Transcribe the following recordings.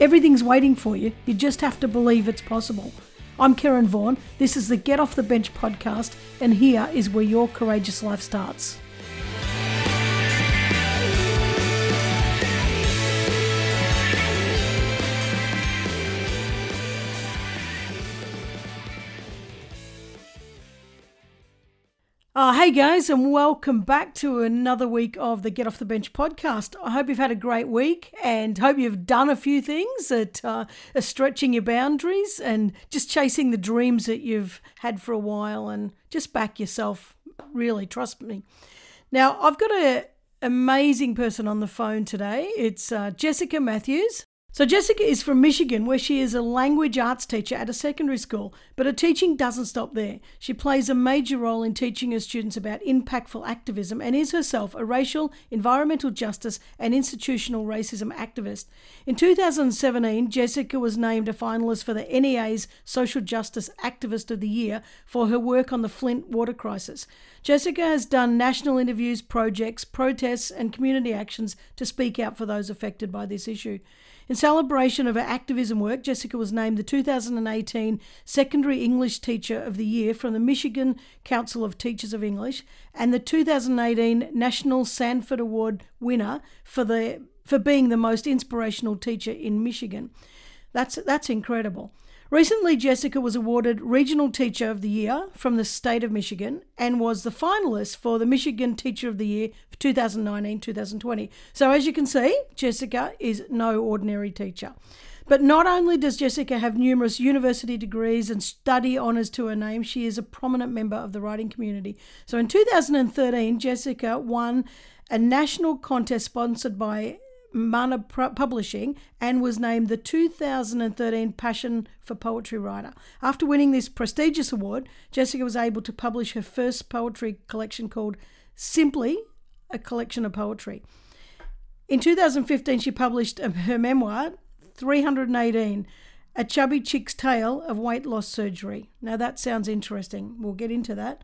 Everything's waiting for you. You just have to believe it's possible. I'm Karen Vaughan. This is the Get Off the Bench podcast, and here is where your courageous life starts. Oh, hey guys, and welcome back to another week of the Get Off the Bench podcast. I hope you've had a great week and hope you've done a few things that uh, are stretching your boundaries and just chasing the dreams that you've had for a while and just back yourself. Really, trust me. Now, I've got an amazing person on the phone today. It's uh, Jessica Matthews. So, Jessica is from Michigan, where she is a language arts teacher at a secondary school, but her teaching doesn't stop there. She plays a major role in teaching her students about impactful activism and is herself a racial, environmental justice, and institutional racism activist. In 2017, Jessica was named a finalist for the NEA's Social Justice Activist of the Year for her work on the Flint water crisis. Jessica has done national interviews, projects, protests, and community actions to speak out for those affected by this issue. In celebration of her activism work, Jessica was named the 2018 Secondary English Teacher of the Year from the Michigan Council of Teachers of English and the 2018 National Sanford Award winner for the for being the most inspirational teacher in Michigan. That's that's incredible. Recently, Jessica was awarded Regional Teacher of the Year from the state of Michigan and was the finalist for the Michigan Teacher of the Year for 2019 2020. So, as you can see, Jessica is no ordinary teacher. But not only does Jessica have numerous university degrees and study honours to her name, she is a prominent member of the writing community. So in 2013, Jessica won a national contest sponsored by Mana Publishing and was named the 2013 Passion for Poetry Writer. After winning this prestigious award, Jessica was able to publish her first poetry collection called Simply a Collection of Poetry. In 2015, she published her memoir, 318 A Chubby Chick's Tale of Weight Loss Surgery. Now, that sounds interesting. We'll get into that.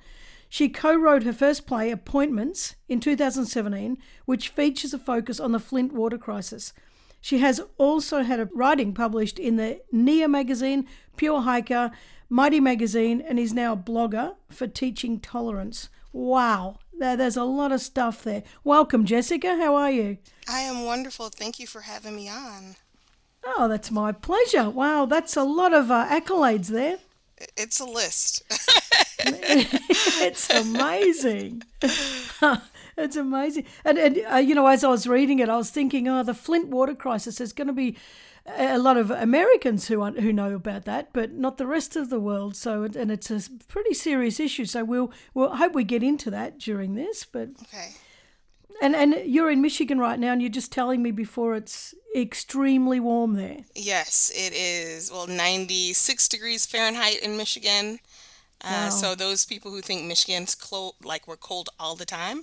She co wrote her first play, Appointments, in 2017, which features a focus on the Flint water crisis. She has also had a writing published in the Nia magazine, Pure Hiker, Mighty magazine, and is now a blogger for teaching tolerance. Wow, there's a lot of stuff there. Welcome, Jessica. How are you? I am wonderful. Thank you for having me on. Oh, that's my pleasure. Wow, that's a lot of uh, accolades there. It's a list. it's amazing. it's amazing. And, and uh, you know, as I was reading it, I was thinking, oh, the Flint water crisis. is going to be a lot of Americans who who know about that, but not the rest of the world. So, and it's a pretty serious issue. So we'll we'll hope we get into that during this. But okay. And and you're in Michigan right now, and you're just telling me before it's extremely warm there. Yes, it is. Well, 96 degrees Fahrenheit in Michigan. Uh, wow. So those people who think Michigan's cold, like we're cold all the time,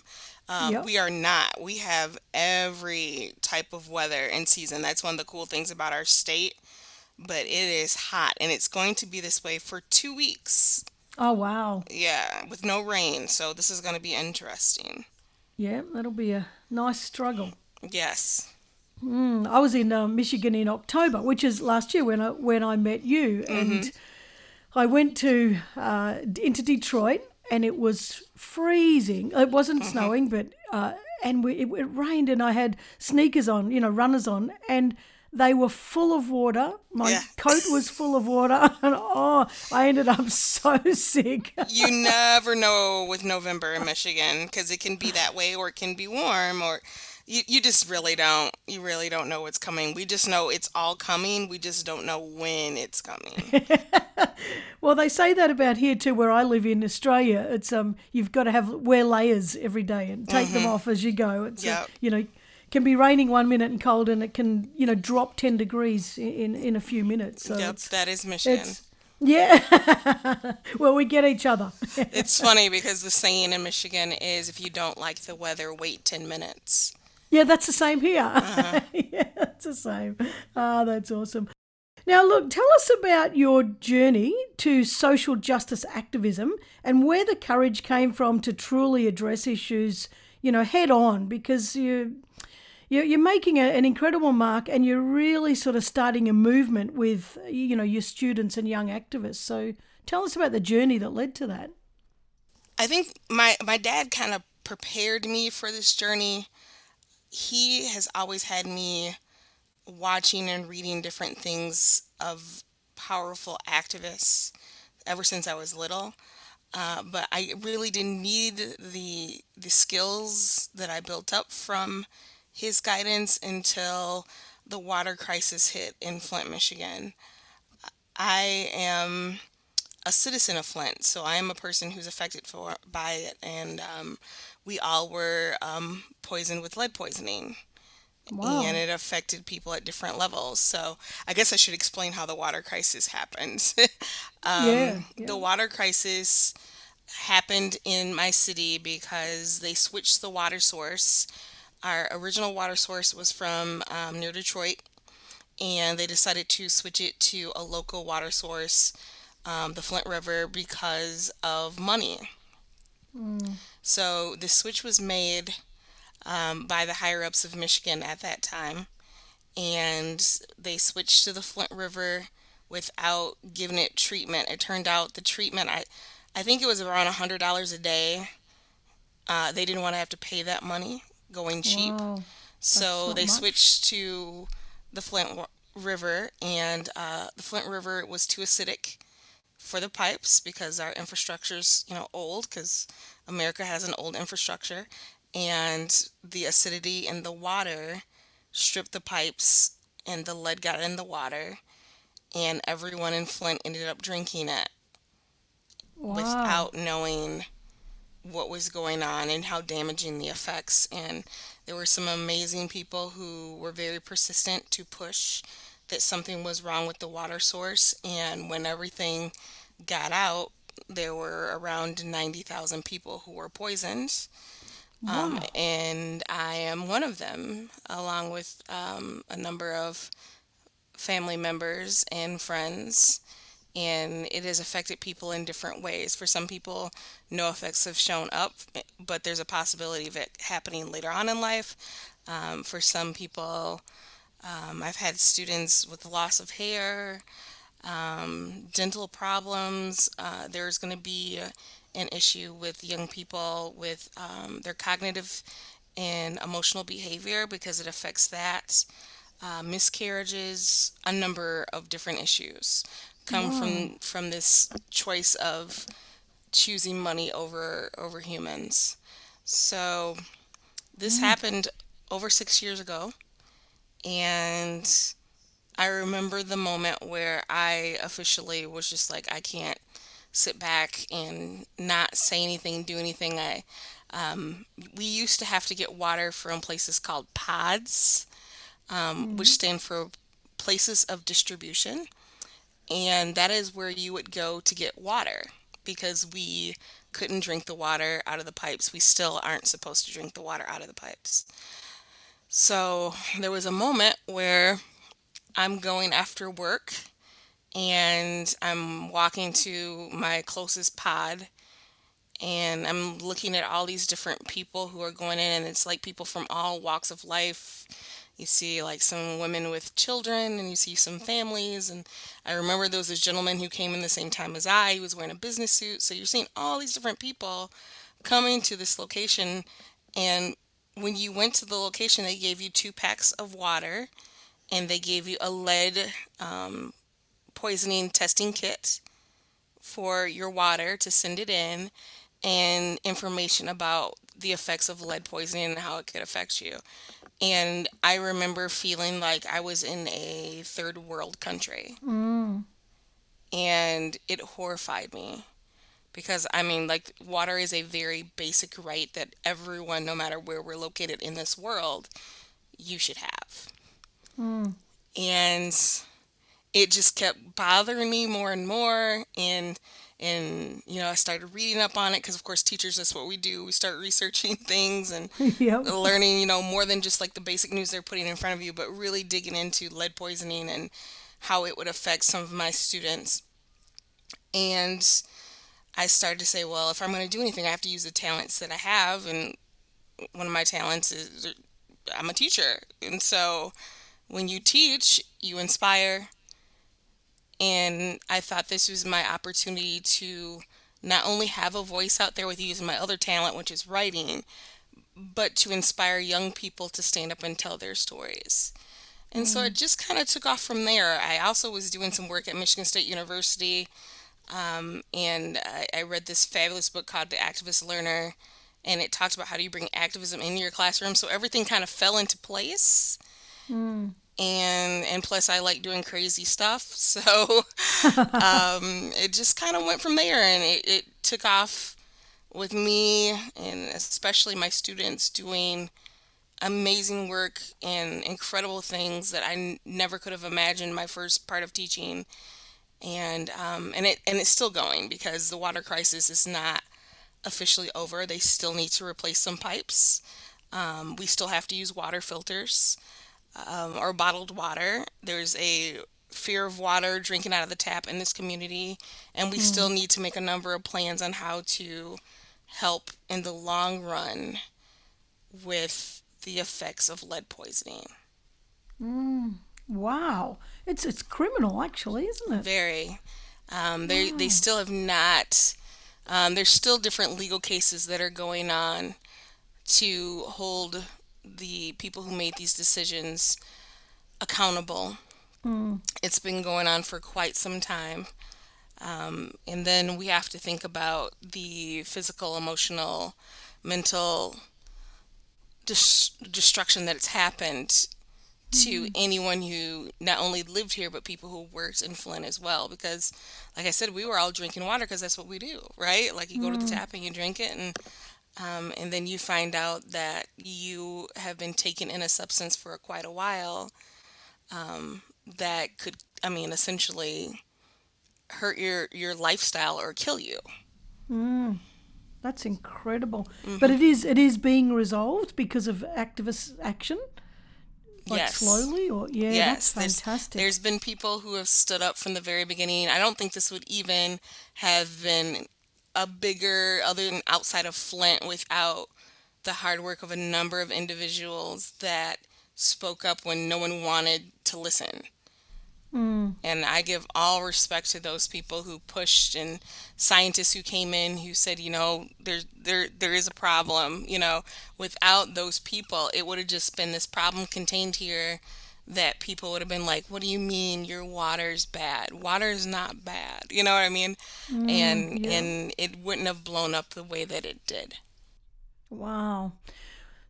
um, yep. we are not. We have every type of weather and season. That's one of the cool things about our state. But it is hot, and it's going to be this way for two weeks. Oh wow! Yeah, with no rain. So this is going to be interesting. Yeah, that'll be a nice struggle. Yes. Mm, I was in uh, Michigan in October, which is last year when I when I met you, and mm-hmm. I went to uh, into Detroit, and it was freezing. It wasn't mm-hmm. snowing, but uh, and we, it, it rained, and I had sneakers on, you know, runners on, and they were full of water. My yeah. coat was full of water, and oh, I ended up so sick. you never know with November in Michigan because it can be that way, or it can be warm, or you, you just really don't. You really don't know what's coming. We just know it's all coming. We just don't know when it's coming. well, they say that about here too, where I live in Australia. It's um, you've got to have wear layers every day and take mm-hmm. them off as you go. It's yep. a, you know can be raining one minute and cold, and it can you know drop ten degrees in in a few minutes. So yep, that is Michigan. Yeah. well, we get each other. it's funny because the saying in Michigan is if you don't like the weather, wait 10 minutes. Yeah, that's the same here. Uh-huh. yeah, that's the same. Ah, oh, that's awesome. Now, look, tell us about your journey to social justice activism and where the courage came from to truly address issues, you know, head on, because you you're making a, an incredible mark and you're really sort of starting a movement with you know your students and young activists. So tell us about the journey that led to that. I think my my dad kind of prepared me for this journey. He has always had me watching and reading different things of powerful activists ever since I was little. Uh, but I really didn't need the the skills that I built up from his guidance until the water crisis hit in Flint, Michigan. I am a citizen of Flint, so I am a person who's affected for by it, and um, we all were um, poisoned with lead poisoning. Wow. And it affected people at different levels. So I guess I should explain how the water crisis happened. um, yeah, yeah. The water crisis happened in my city because they switched the water source. Our original water source was from um, near Detroit, and they decided to switch it to a local water source, um, the Flint River, because of money. Mm. So the switch was made um, by the higher ups of Michigan at that time, and they switched to the Flint River without giving it treatment. It turned out the treatment I, I think it was around a hundred dollars a day. Uh, they didn't want to have to pay that money going cheap, wow. so they much. switched to the Flint River, and uh, the Flint River was too acidic for the pipes because our infrastructure's you know old because America has an old infrastructure and the acidity in the water stripped the pipes and the lead got in the water and everyone in Flint ended up drinking it wow. without knowing what was going on and how damaging the effects. And there were some amazing people who were very persistent to push that something was wrong with the water source. And when everything got out there were around 90,000 people who were poisoned. Um, and I am one of them, along with um, a number of family members and friends. And it has affected people in different ways. For some people, no effects have shown up, but there's a possibility of it happening later on in life. Um, for some people, um, I've had students with loss of hair, um, dental problems. Uh, there's going to be an issue with young people with um, their cognitive and emotional behavior because it affects that. Uh, miscarriages, a number of different issues come from from this choice of choosing money over over humans. So this mm. happened over six years ago, and I remember the moment where I officially was just like, I can't sit back and not say anything, do anything. I um, we used to have to get water from places called pods, um, mm-hmm. which stand for places of distribution, and that is where you would go to get water because we couldn't drink the water out of the pipes. We still aren't supposed to drink the water out of the pipes. So there was a moment where I'm going after work and I'm walking to my closest pod and I'm looking at all these different people who are going in and it's like people from all walks of life. You see like some women with children and you see some families and I remember there was a gentleman who came in the same time as I. He was wearing a business suit. So you're seeing all these different people coming to this location and when you went to the location they gave you two packs of water and they gave you a lead um, poisoning testing kit for your water to send it in and information about the effects of lead poisoning and how it could affect you. And I remember feeling like I was in a third world country. Mm. And it horrified me because I mean, like, water is a very basic right that everyone, no matter where we're located in this world, you should have. Mm. And it just kept bothering me more and more. And and you know i started reading up on it because of course teachers that's what we do. We start researching things and yep. learning you know more than just like the basic news they're putting in front of you but really digging into lead poisoning and how it would affect some of my students. And i started to say well if i'm going to do anything i have to use the talents that i have and one of my talents is i'm a teacher. And so when you teach you inspire and I thought this was my opportunity to not only have a voice out there with using my other talent, which is writing, but to inspire young people to stand up and tell their stories. And mm. so it just kind of took off from there. I also was doing some work at Michigan State University, um, and I, I, read this fabulous book called The Activist Learner, and it talks about how do you bring activism into your classroom. So everything kind of fell into place. Mm and and plus I like doing crazy stuff. So um, it just kind of went from there, and it, it took off with me and especially my students doing amazing work and incredible things that I n- never could have imagined my first part of teaching. And um, and it and it's still going because the water crisis is not officially over. They still need to replace some pipes. Um, we still have to use water filters um, or bottled water. There's a fear of water drinking out of the tap in this community, and we mm. still need to make a number of plans on how to help in the long run with the effects of lead poisoning. Mm. Wow, it's it's criminal, actually, isn't it? Very. Um, they wow. they still have not. Um, there's still different legal cases that are going on to hold the people who made these decisions accountable. Mm. It's been going on for quite some time. Um, and then we have to think about the physical, emotional, mental dis- destruction that has happened to mm anyone who not only lived here but people who worked in Flint as well because like I said we were all drinking water because that's what we do right like you go mm to the mm. tap and you drink it and um, and then you find out that you have been taken in a substance for quite a while um, that could, I mean, essentially hurt your, your lifestyle or kill you. Mm, that's incredible. Mm-hmm. But it is it is being resolved because of activist action. Like yes. slowly, or yeah, yes. that's fantastic. There's, there's been people who have stood up from the very beginning. I don't think this would even have been a bigger other than outside of Flint without the hard work of a number of individuals that spoke up when no one wanted to listen. Mm. And I give all respect to those people who pushed and scientists who came in who said, you know, there there there is a problem, you know, without those people it would have just been this problem contained here that people would have been like, "What do you mean your water's bad? Water is not bad." You know what I mean? Mm, and yeah. and it wouldn't have blown up the way that it did. Wow.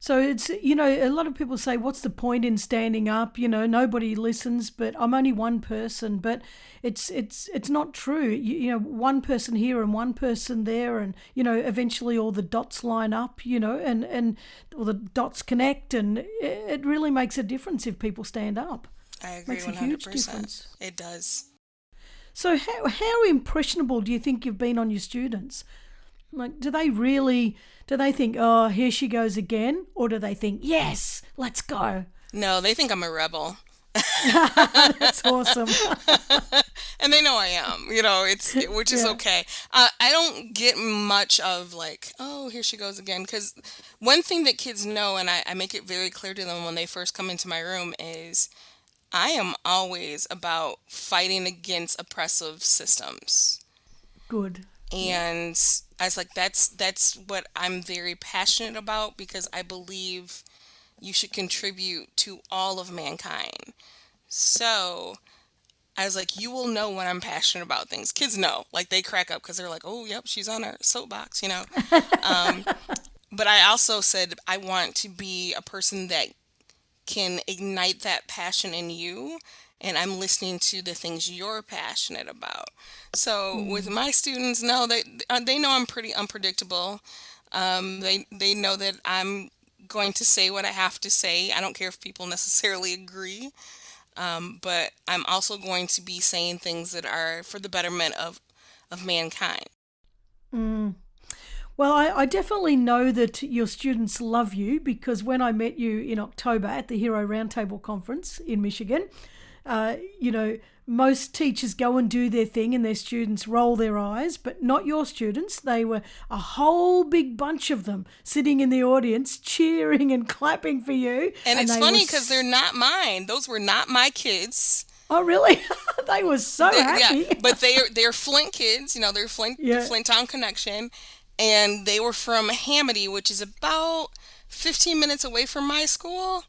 So it's you know a lot of people say what's the point in standing up you know nobody listens but I'm only one person but it's it's it's not true you, you know one person here and one person there and you know eventually all the dots line up you know and and all the dots connect and it, it really makes a difference if people stand up. I agree makes 100%. a huge difference. It does. So how how impressionable do you think you've been on your students? Like, do they really, do they think, oh, here she goes again? Or do they think, yes, let's go? No, they think I'm a rebel. That's awesome. and they know I am, you know, it's which is yeah. okay. Uh, I don't get much of like, oh, here she goes again. Because one thing that kids know, and I, I make it very clear to them when they first come into my room, is I am always about fighting against oppressive systems. Good and I was like, that's that's what I'm very passionate about because I believe you should contribute to all of mankind. So I was like, you will know when I'm passionate about things. Kids know, like they crack up because they're like, oh, yep, she's on her soapbox, you know. um, but I also said I want to be a person that can ignite that passion in you and I'm listening to the things you're passionate about. So mm. with my students, no, they uh, they know I'm pretty unpredictable. Um, they they know that I'm going to say what I have to say. I don't care if people necessarily agree. Um, but I'm also going to be saying things that are for the betterment of, of mankind. Mm. Well, I, I, definitely know that your students love you because when I met you in October at the Hero Roundtable Conference in Michigan, uh, you know, most teachers go and do their thing and their students roll their eyes, but not your students. They were a whole big bunch of them sitting in the audience cheering and clapping for you. And, and it's funny because were... they're not mine. Those were not my kids. Oh, really? they were so they, happy. Yeah, but they're they're Flint kids. You know, they're Flint yeah. the Flint Town connection, and they were from Hamady, which is about 15 minutes away from my school.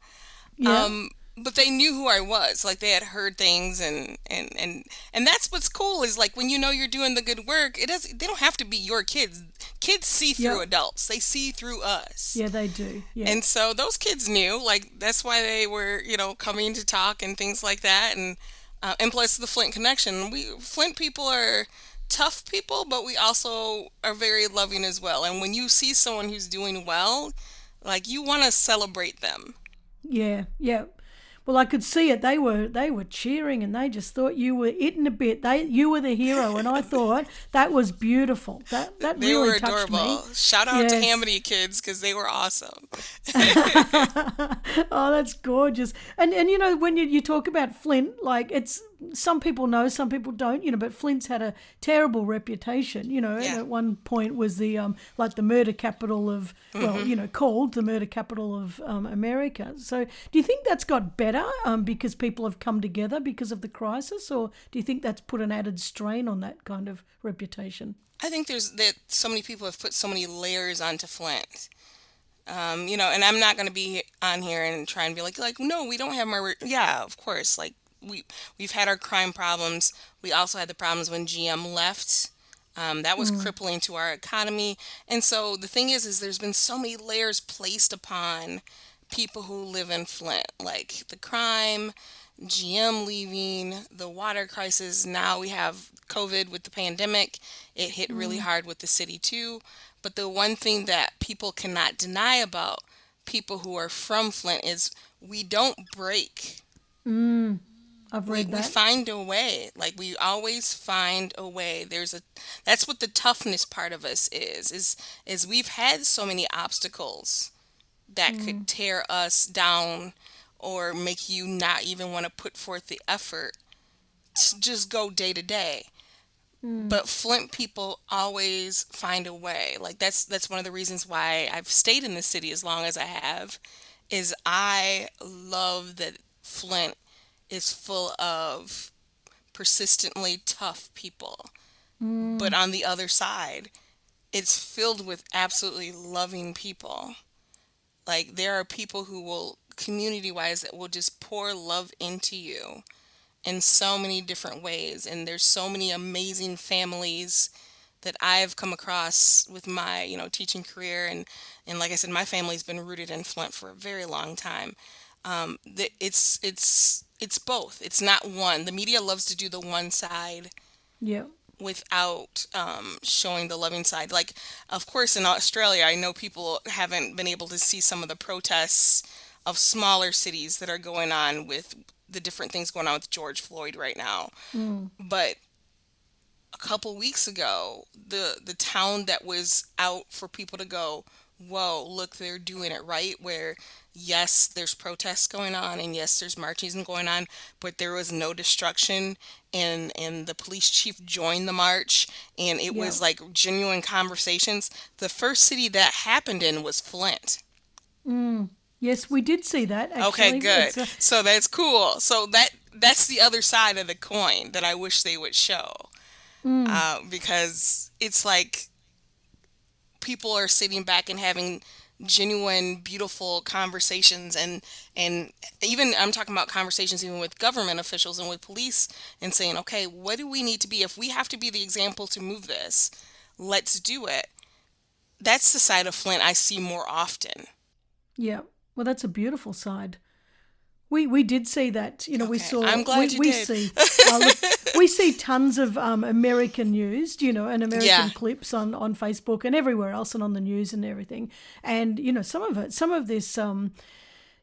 Yeah. Um, but they knew who I was. Like they had heard things and and and and that's what's cool is like when you know you're doing the good work, it does they don't have to be your kids. Kids see through yep. adults. They see through us. Yeah, they do. Yeah. And so those kids knew like that's why they were, you know, coming to talk and things like that and uh, and plus the Flint connection. We Flint people are tough people, but we also are very loving as well. And when you see someone who's doing well, like you want to celebrate them. Yeah, yeah. Well, I could see it. They were they were cheering, and they just thought you were in a bit. They you were the hero, and I thought that was beautiful. That that they really were touched adorable. Me. Shout out yes. to Hamady kids because they were awesome. oh, that's gorgeous. And and you know when you, you talk about Flint, like it's some people know, some people don't, you know, but Flint's had a terrible reputation, you know, yeah. at one point was the, um, like the murder capital of, mm-hmm. well, you know, called the murder capital of um, America. So do you think that's got better um, because people have come together because of the crisis, or do you think that's put an added strain on that kind of reputation? I think there's that so many people have put so many layers onto Flint. Um, you know, and I'm not going to be on here and try and be like, like, no, we don't have my, yeah, of course, like we we've had our crime problems. We also had the problems when GM left. Um, that was mm. crippling to our economy. And so the thing is, is there's been so many layers placed upon people who live in Flint, like the crime, GM leaving, the water crisis. Now we have COVID with the pandemic. It hit really hard with the city too. But the one thing that people cannot deny about people who are from Flint is we don't break. Mm. I've read we, that. We find a way. Like we always find a way. There's a that's what the toughness part of us is. Is is we've had so many obstacles that mm. could tear us down or make you not even want to put forth the effort to just go day to day. Mm. But Flint people always find a way. Like that's that's one of the reasons why I've stayed in the city as long as I have is I love that Flint is full of persistently tough people. Mm. But on the other side, it's filled with absolutely loving people. Like there are people who will community wise that will just pour love into you in so many different ways and there's so many amazing families that I've come across with my, you know, teaching career and and like I said my family's been rooted in Flint for a very long time. Um, it's it's it's both. It's not one. The media loves to do the one side. Yeah. Without um, showing the loving side. Like, of course, in Australia, I know people haven't been able to see some of the protests of smaller cities that are going on with the different things going on with George Floyd right now. Mm. But a couple weeks ago, the the town that was out for people to go, whoa, look, they're doing it right, where yes, there's protests going on and yes, there's marches going on, but there was no destruction and and the police chief joined the march and it yeah. was like genuine conversations. The first city that happened in was Flint. Mm. Yes, we did see that. Actually. Okay, good. A- so that's cool. So that that's the other side of the coin that I wish they would show, mm. uh, because it's like people are sitting back and having genuine beautiful conversations and and even I'm talking about conversations even with government officials and with police and saying okay what do we need to be? If we have to be the example to move this let's do it. That's the side of Flint I see more often. Yeah. Well that's a beautiful side We we did see that. You know, we saw. I'm glad we, you we did. see. Uh, look, we see tons of um, American news. You know, and American Yeah. clips on on Facebook and everywhere else, and on the news and everything. And you know, some of it, some of this, um,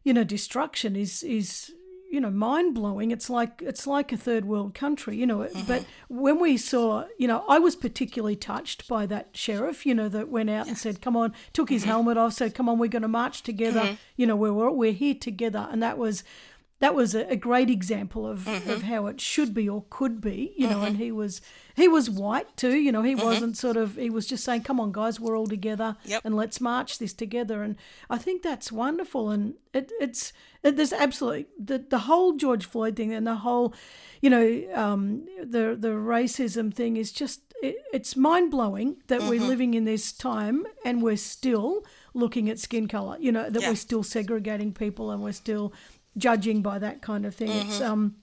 you know, destruction is is you know mind blowing. It's like it's like a third world country. You know, mm-hmm. but when we saw, you know, I was particularly touched by that sheriff. You know, that went out and said, "Come on," took his mm-hmm. helmet off, said, "Come on, we're going to march together." Mm-hmm. You know, we're we're we're here together, and that was. That was a, a great example of, mm-hmm. of how it should be or could be, you know. And mm-hmm. he was he was white too, you know. He mm-hmm. wasn't sort of he was just saying, "Come on, guys, we're all together, Yep. and let's march this together." And I think that's wonderful. And it, it's it, there's absolutely the the whole George Floyd thing and the whole, you know, um, the the racism thing is just it, it's mind blowing that we're living in this time and we're still looking at skin color. You know that Yeah. we're still segregating people and we're still judging by that kind of thing. It's um.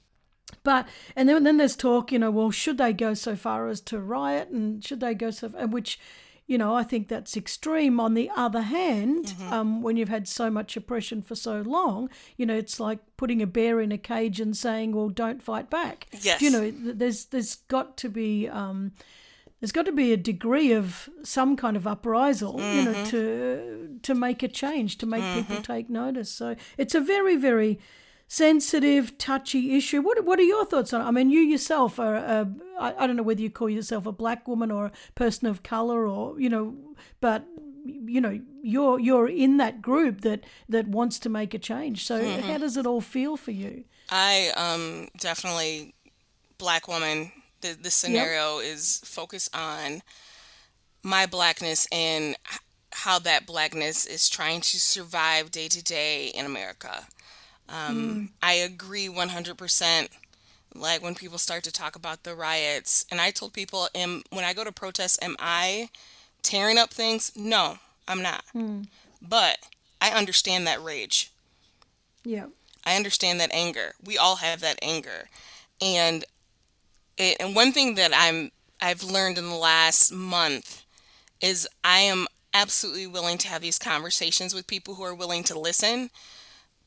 But and then then there's talk, you know, well, should they go so far as to riot, and should they go so, and which, you know, I think that's extreme. On the other hand, um, when you've had so much oppression for so long, you know, it's like putting a bear in a cage and saying, well, don't fight back. Yes. you know, there's there's got to be um, there's got to be a degree of some kind of uprisal, you know, mm-hmm. to to make a change, to make people mm-hmm. take notice. So it's a very, very sensitive, touchy issue. What what are your thoughts on it? I mean, you yourself are, a, I, I don't know whether you call yourself a black woman or a person of color, or you know, but you know, you're you're in that group that that wants to make a change. So mm-hmm. how does it all feel for you? I um definitely black woman. The the scenario is focused on my blackness and how that blackness is trying to survive day to day in America. Um, I agree 100%. Like when people start to talk about the riots, and I told people, am when I go to protests, am I tearing up things? No, I'm not. But I understand that rage. Yeah. I understand that anger. We all have that anger. And and one thing that I'm I've learned in the last month is I am absolutely willing to have these conversations with people who are willing to listen.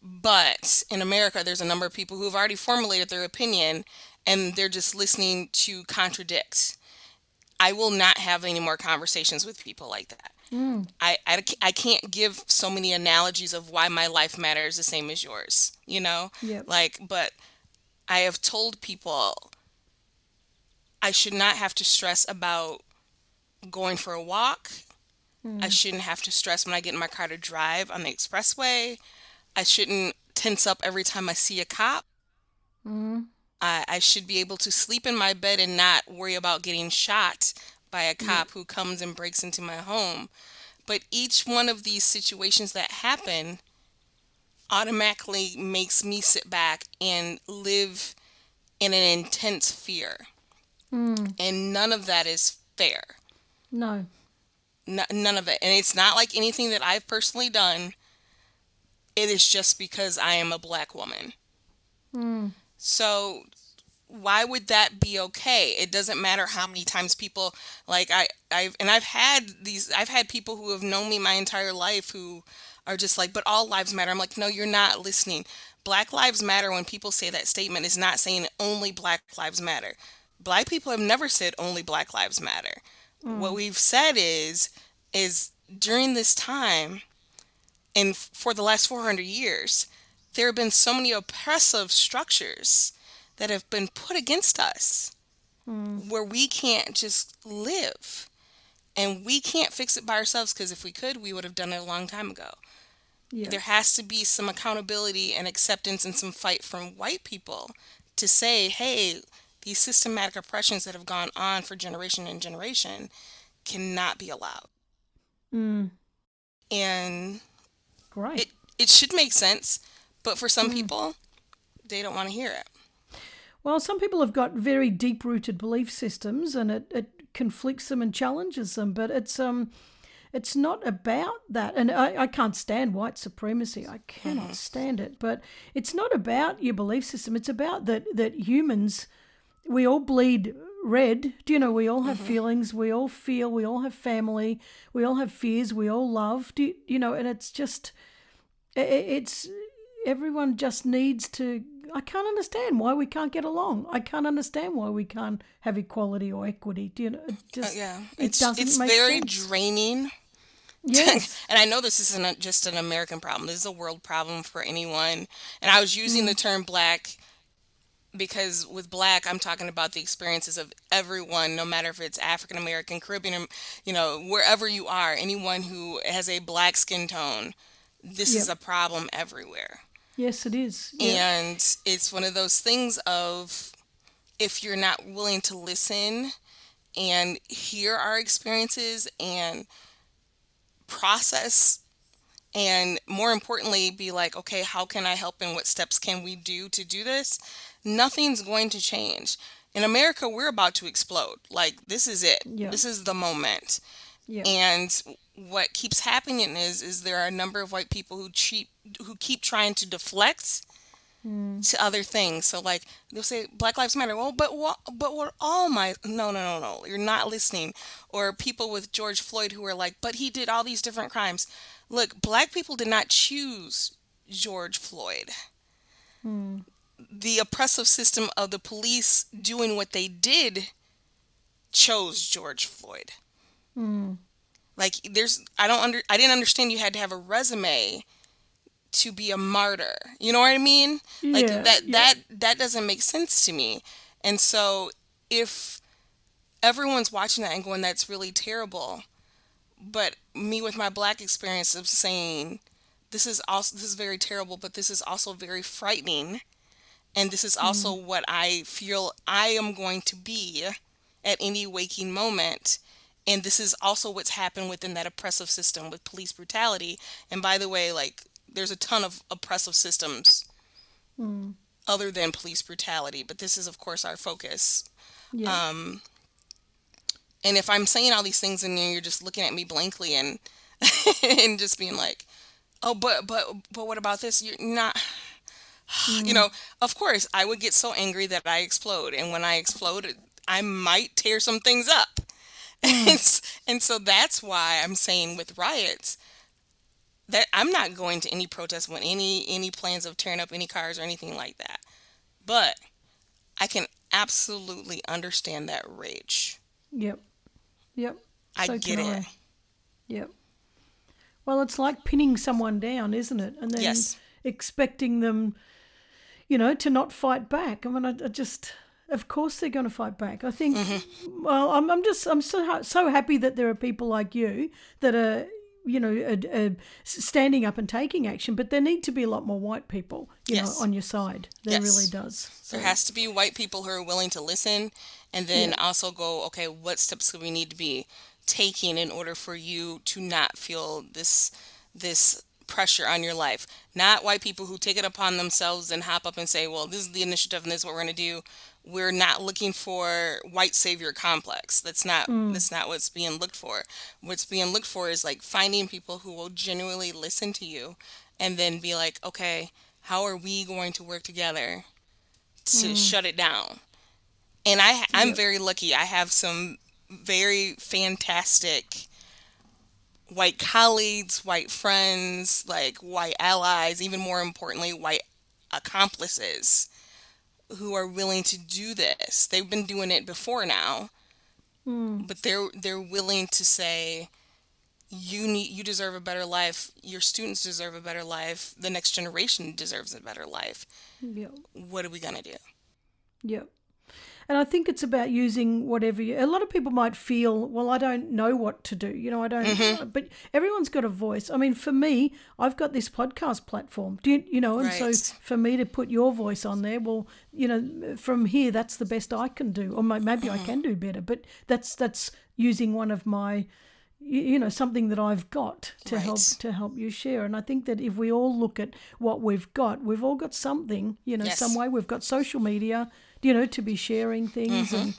But in America, there's a number of people who have already formulated their opinion and they're just listening to contradict. I will not have any more conversations with people like that. Mm. I, I, I can't give so many analogies of why my life matters the same as yours, you know? Yep. Like, but I have told people I should not have to stress about going for a walk. I hmm. shouldn't have to stress when I get in my car to drive on the expressway. I shouldn't tense up every time I see a cop. Hmm. I, I should be able to sleep in my bed and not worry about getting shot by a hmm. cop who comes and breaks into my home. But each one of these situations that happen automatically makes me sit back and live in an intense fear. Mm. And none of that is fair. No. N- none of it. And it's not like anything that I've personally done. It is just because I am a black woman. Mm. So why would that be okay? It doesn't matter how many times people like I I've and I've had these I've had people who have known me my entire life who are just like, but all lives matter. I'm like, no, you're not listening. Black lives matter when people say that statement is not saying only black lives matter. Black people have never said only black lives matter. What mm. we've said is is during this time and for the last 400 years, there have been so many oppressive structures that have been put against us mm. where we can't just live. And we can't fix it by ourselves because if we could, we would have done it a long time ago. Yeah. There has to be some accountability and acceptance and some fight from white people to say, hey, these systematic oppressions that have gone on for generation and generation cannot be allowed. Mm. And Great. it, it should make sense, but for some people, they don't want to hear it. Well, some people have got very deep rooted belief systems and it, it conflicts them and challenges them, but it's um it's not about that. And I, I can't stand white supremacy. I cannot stand it. But it's not about your belief system. It's about that that humans we all bleed red. Do you know we all have feelings, we all feel, we all have family, we all have fears, we all love. Do you, you know, and it's just i- i- it's everyone just needs to. I can't understand why we can't get along. I can't understand why we can't have equality or equity. Do you know? It Uh, just yeah, it it's doesn't it's make very sense. draining. Yes. and I know this isn't a- just an American problem. This is a world problem for anyone. And I was using the term black because with black, I'm talking about the experiences of everyone, no matter if it's African American, Caribbean, um, you know, wherever you are, anyone who has a black skin tone, this is a problem everywhere. Yes, it is. And it's one of those things of if you're not willing to listen and hear our experiences and process and more importantly be like okay how can i help and what steps can we do to do this nothing's going to change in america we're about to explode like this is it Yeah. this is the moment Yeah. and what keeps happening is is there are a number of white people who cheat who keep trying to deflect hmm. to other things. So like they'll say Black Lives Matter. Well, but what? But what? All my no, no, no, no. You're not listening. Or people with George Floyd who are like, but he did all these different crimes. Look, black people did not choose George Floyd. Hmm. The oppressive system of the police doing what they did chose George Floyd. Hmm. Like there's I don't under I didn't understand you had to have a resume to be a martyr. You know what I mean? Like Yeah, that yeah. that that doesn't make sense to me. And so if everyone's watching that and going that's really terrible, but me with my black experience of saying this is also this is very terrible, but this is also very frightening. And this is also what I feel I am going to be at any waking moment. And this is also what's happened within that oppressive system with police brutality. And by the way, like there's a ton of oppressive systems other than police brutality, but this is of course our focus. yeah. Um, and if I'm saying all these things and you're just looking at me blankly and and just being like, "Oh, but but but what about this?" You're not you mm-hmm. know, of course, I would get so angry that I explode, and when I explode, I might tear some things up. and, mm. s- and so that's why I'm saying with riots that I'm not going to any protest with any any plans of tearing up any cars or anything like that. But I can absolutely understand that rage. Yep. Yep. I So get it. I. Yep. Well, it's like pinning someone down, isn't it? And then Yes. expecting them, you know, to not fight back. I mean, I, I just, of course, they're going to fight back. I think. Mm-hmm. Well, I'm, I'm just, I'm so so happy that there are people like you that are, you know, uh, uh, standing up and taking action. But there need to be a lot more white people, you Yes. know, on your side. There Yes. really does. So, There has to be white people who are willing to listen and then also go, okay, what steps do we need to be taking in order for you to not feel this this pressure on your life? Not white people who take it upon themselves and hop up and say, well, this is the initiative and this is what we're going to do. We're not looking for white savior complex. That's not mm. that's not what's being looked for. What's being looked for is like finding people who will genuinely listen to you and then be like, okay, how are we going to work together to mm. shut it down. And I I'm very lucky. I have some very fantastic white colleagues, white friends, like white allies, even more importantly, white accomplices who are willing to do this. They've been doing it before now. Hmm. But they're they're willing to say you need you deserve a better life. Your students deserve a better life. The next generation deserves a better life. Yep. What are we going to do? Yep. And I think it's about using whatever you. A lot of people might feel, well, I don't know what to do. You know, I don't. Mm-hmm. But everyone's got a voice. I mean, for me, I've got this podcast platform. Do you, you know? And Right. so for me to put your voice on there, well, you know, from here, that's the best I can do, or may- maybe I mm-hmm. can do better. But that's that's using one of my, you, know, something that I've got to help to help you share. And I think that if we all look at what we've got, we've all got something. You know, Yes. some way we've got social media you know, to be sharing things. And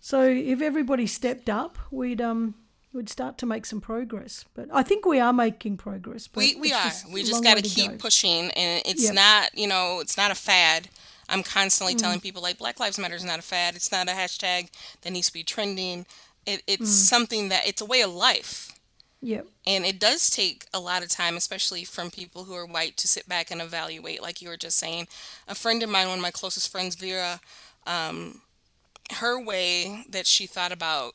so if everybody stepped up, we'd um we'd start to make some progress. But I think we are making progress. We we are. just We just got to keep go. pushing, and it's Yep. not you know it's not a fad. I'm constantly telling Mm. people like Black Lives Matter is not a fad. It's not a hashtag that needs to be trending. It, it's Mm. something that it's a way of life. Yep. And it does take a lot of time, especially from people who are white, to sit back and evaluate, like you were just saying. A friend of mine, one of my closest friends, Vera, um, her way that she thought about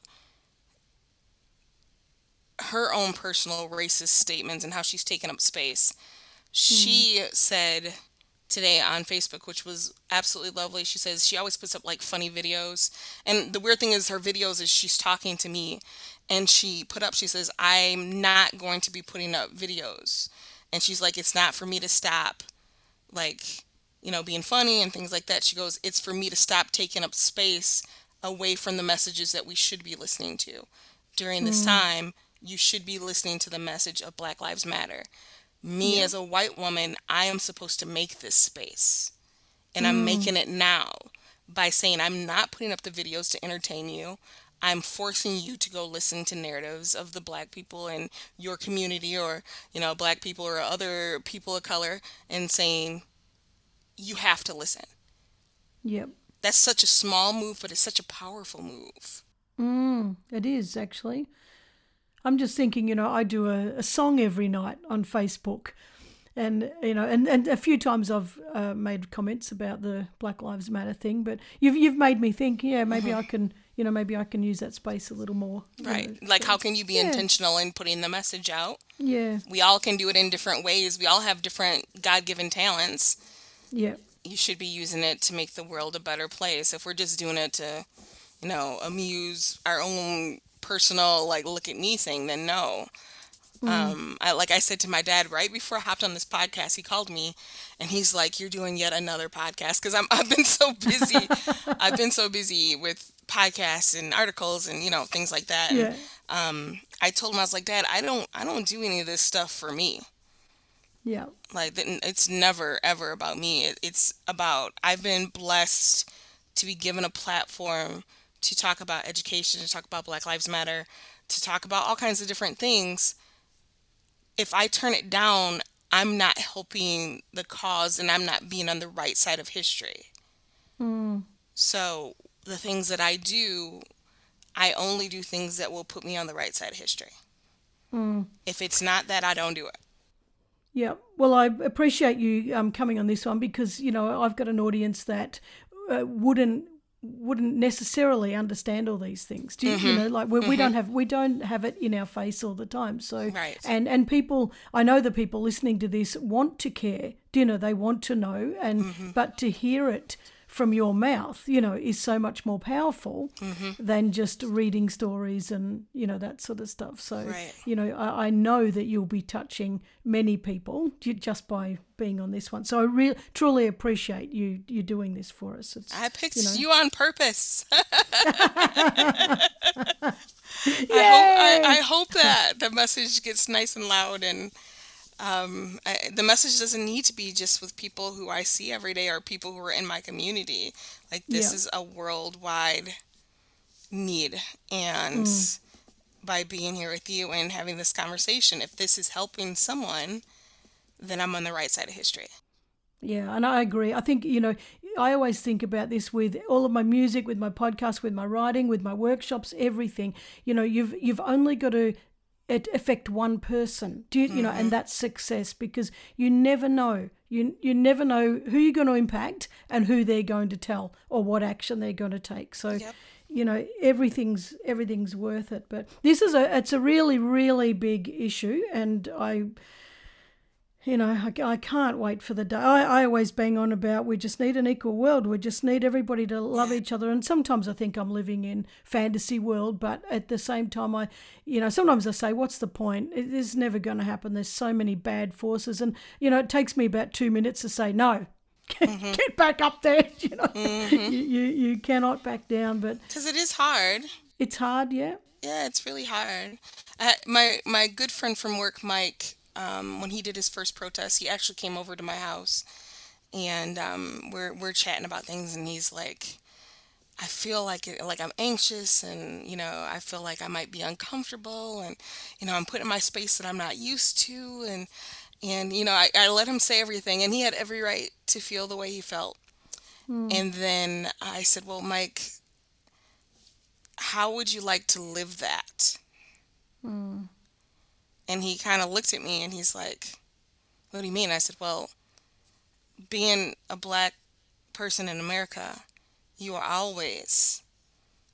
her own personal racist statements and how she's taken up space. She mm. said today on Facebook, which was absolutely lovely. She says she always puts up like funny videos. And the weird thing is, her videos is she's talking to me. And she put up, she says, I'm not going to be putting up videos. And she's like, it's not for me to stop, like, you know, being funny and things like that. She goes, it's for me to stop taking up space away from the messages that we should be listening to during this mm. time you should be listening to the message of Black Lives Matter. Me yeah. as a white woman, I am supposed to make this space. And mm. I'm making it now by saying I'm not putting up the videos to entertain you. I'm forcing you to go listen to narratives of the black people in your community or, you know, black people or other people of color and saying you have to listen. Yep. That's such a small move, but it's such a powerful move. Mm, it is actually. I'm just thinking, you know, I do a, a song every night on Facebook. And you know, and, and a few times I've uh, made comments about the Black Lives Matter thing, but you've you've made me think, yeah, maybe I can, you know, maybe I can use that space a little more. Right. Know, like, how can you be yeah. intentional in putting the message out? Yeah. We all can do it in different ways. We all have different God given talents. Yeah. You should be using it to make the world a better place. If we're just doing it to, you know, amuse our own personal like look at me thing, then no. Mm. Um, I, like I said to my dad right before I hopped on this podcast, he called me and he's like, "You're doing yet another podcast," because I'm I've been so busy. I've been so busy with podcasts and articles and you know things like that. Yeah. And, um, I told him I was like, Dad, I don't I don't do any of this stuff for me. Yeah. Like it's never ever about me. It, it's about I've been blessed to be given a platform to talk about education, to talk about Black Lives Matter, to talk about all kinds of different things, if I turn it down, I'm not helping the cause and I'm not being on the right side of history. Mm. So the things that I do, I only do things that will put me on the right side of history. Mm. If it's not that, I don't do it. Yeah. Well, I appreciate you um, coming on this one because, you know, I've got an audience that uh, wouldn't wouldn't necessarily understand all these things. Do you, mm-hmm. you know, like we, mm-hmm. we don't have we don't have it in our face all the time. So right. and and people, I know the people listening to this want to care. Do you know they want to know, and mm-hmm. but to hear it from your mouth, you know, is so much more powerful mm-hmm. than just reading stories and, you know, that sort of stuff. So, right. you know, I, I, know that you'll be touching many people just by being on this one. So I really, truly appreciate you you doing this for us. It's, I picked you, know. you on purpose. I hope I, I hope that the message gets nice and loud and um, I, the message doesn't need to be just with people who I see every day or people who are in my community. Like this yeah. is a worldwide need, and mm. by being here with you and having this conversation, if this is helping someone, then I'm on the right side of history. Yeah, and I agree. I think, you know, I always think about this with all of my music, with my podcast, with my writing, with my workshops, everything. You know, you've you've only got to it affect one person do you, you know and mm-hmm. that's success because you never know you you never know who you're going to impact and who they're going to tell or what action they're going to take so yep. you know everything's everything's worth it but this is a it's a really really big issue and i you know, I, I can't wait for the day. I, I always bang on about we just need an equal world. We just need everybody to love each other. And sometimes I think I'm living in fantasy world, but at the same time, I, you know, sometimes I say, what's the point? It is never going to happen. There's so many bad forces, and you know, it takes me about two minutes to say no. Mm-hmm. Get back up there. You know, mm-hmm. you, you you cannot back down. But because it is hard. It's hard, yeah. Yeah, it's really hard. Uh, my my good friend from work, Mike, um, when he did his first protest, he actually came over to my house, and um, we're we're chatting about things, and he's like, I feel like it, like I'm anxious, and you know, I feel like I might be uncomfortable, and you know, I'm put in my space that I'm not used to, and and you know, I, I let him say everything, and he had every right to feel the way he felt. Mm. And then I said, Well, Mike, how would you like to live that? Mm And he kind of looked at me and he's like, What do you mean? I said, Well, being a black person in America, you are always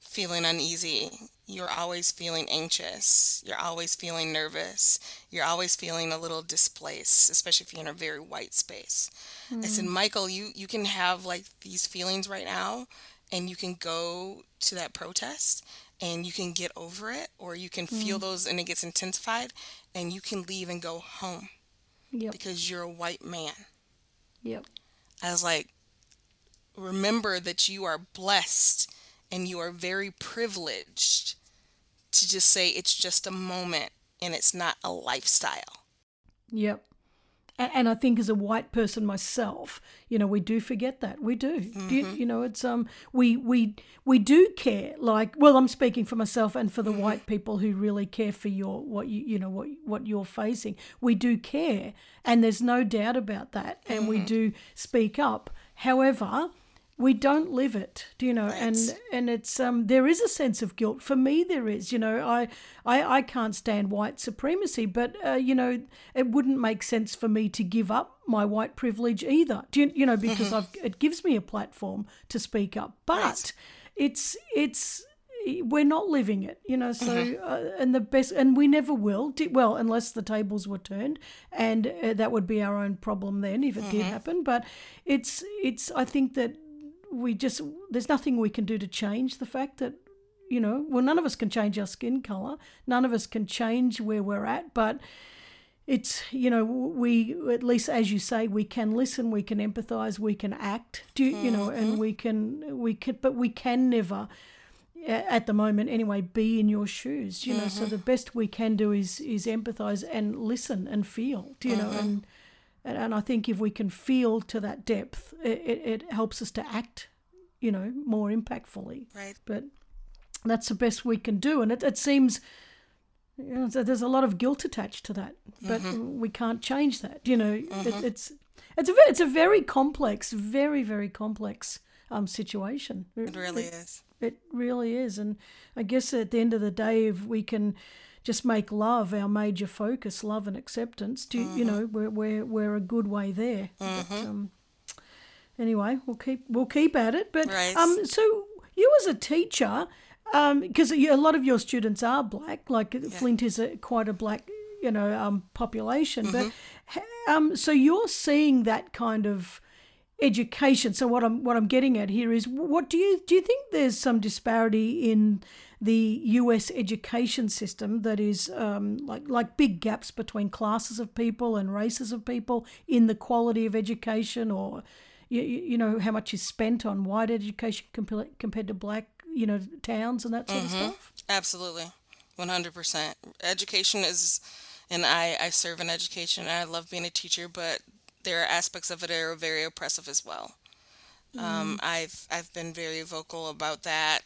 feeling uneasy. You're always feeling anxious. You're always feeling nervous. You're always feeling a little displaced, especially if you're in a very white space. Mm. I said, hmm. Michael, you, you can have like these feelings right now and you can go to that protest and you can get over it or you can mm. feel those and it gets intensified and you can leave and go home. Yep. Because you're a white man. Yep. I was like, remember that you are blessed and you are very privileged to just say it's just a moment and it's not a lifestyle. Yep. And I think as a white person myself, you know, we do forget that. We do. Mm-hmm. you, you, know, it's um we we we do care. Like, well, I'm speaking for myself and for the mm-hmm. white people who really care for your what you you know what what you're facing. We do care, and there's no doubt about that. And mm-hmm. we do speak up. However, we don't live it do you know right. and and it's um there is a sense of guilt for me there is you know i i, I can't stand white supremacy but uh, you know it wouldn't make sense for me to give up my white privilege either do you, you know because mm-hmm. I've, it gives me a platform to speak up but right. it's it's we're not living it, you know. So, mm-hmm. uh, and the best, and we never will. Well, unless the tables were turned, and uh, that would be our own problem then if it mm-hmm. did happen. But it's, it's. I think that we just there's nothing we can do to change the fact that you know well none of us can change our skin color none of us can change where we're at but it's you know we at least as you say we can listen we can empathize we can act do you know and mm-hmm. we can we can but we can never at the moment anyway be in your shoes you know mm-hmm. so the best we can do is is empathize and listen and feel do you mm-hmm. know and and, and I think if we can feel to that depth, it, it helps us to act, you know, more impactfully. Right. But that's the best we can do. And it, it seems you know, there's a lot of guilt attached to that, but mm-hmm. we can't change that. You know, mm-hmm. it, it's it's a it's a very complex, very very complex um, situation. It, it really is. It really is, and I guess at the end of the day, if we can just make love our major focus, love and acceptance. Do mm-hmm. you know we're, we're we're a good way there. Mm-hmm. But, um, anyway, we'll keep we'll keep at it. But right. um, so you as a teacher, because um, a lot of your students are black, like yeah. Flint is a, quite a black you know um, population, mm-hmm. but um, so you're seeing that kind of education. So what I'm what I'm getting at here is what do you do you think there's some disparity in the US education system that is um, like like big gaps between classes of people and races of people in the quality of education or you, you know how much is spent on white education compared compared to black you know towns and that sort mm-hmm. of stuff? Absolutely. 100% education is and I, I serve in education and I love being a teacher but there are aspects of it that are very oppressive as well. Mm. um, I've I've been very vocal about that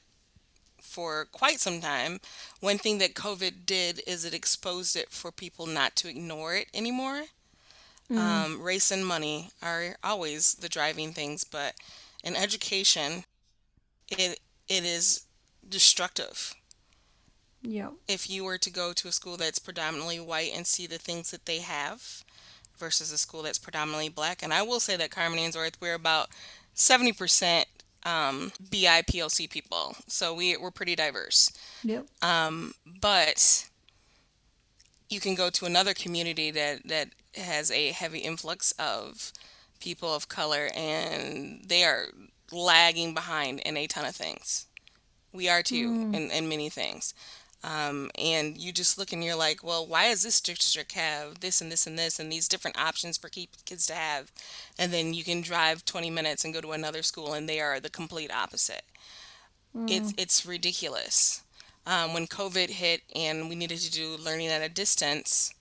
for quite some time. One thing that COVID did is it exposed it for people not to ignore it anymore. Mm. Um, race and money are always the driving things, but in education, it it is destructive. Yeah. If you were to go to a school that's predominantly white and see the things that they have versus a school that's predominantly black, and I will say that Carman Ainsworth, we're about 70% um, BIPOC people. So we, we're pretty diverse. Yep. Um, but you can go to another community that, that has a heavy influx of people of color and they are lagging behind in a ton of things. We are too mm. in, in many things. Um, and you just look and you're like, well, why does this district have this and this and this and these different options for kids to have? And then you can drive 20 minutes and go to another school and they are the complete opposite. Mm. It's it's ridiculous. Um, when COVID hit and we needed to do learning at a distance,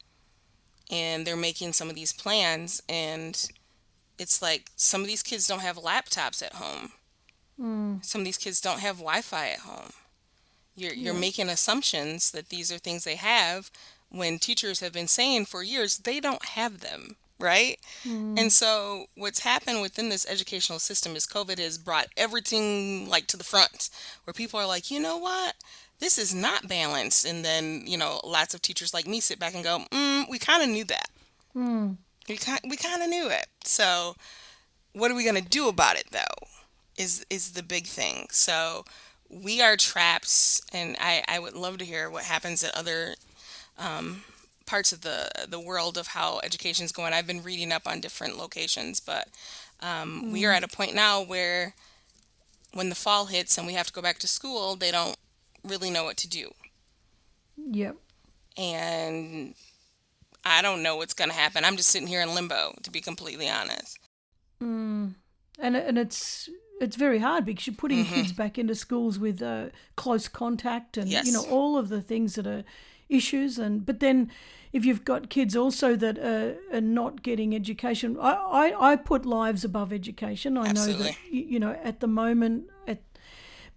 and they're making some of these plans, and it's like some of these kids don't have laptops at home. Mm. Some of these kids don't have Wi-Fi at home you're you're making assumptions that these are things they have when teachers have been saying for years they don't have them, right? Mm. And so what's happened within this educational system is COVID has brought everything like to the front where people are like, "You know what? this is not balanced. And then, you know, lots of teachers like me sit back and go, mm, we kind of knew that. Mm. We kind we kind of knew it. So, what are we going to do about it though? Is is the big thing. So, we are traps, and I I would love to hear what happens at other um, parts of the the world of how education is going. I've been reading up on different locations, but um, mm. we are mm. at a point now where when the fall hits and we have to go back to school, they don't really know what to do. Yep. And I don't know what's going to happen. I'm just sitting here in limbo, to be completely honest. Mm. And and it's it's very hard because you're putting mm-hmm. kids back into schools with uh, close contact and yes. you know all of the things that are issues and but then if you've got kids also that are, are not getting education I, I, I put lives above education i Absolutely. know that you know at the moment at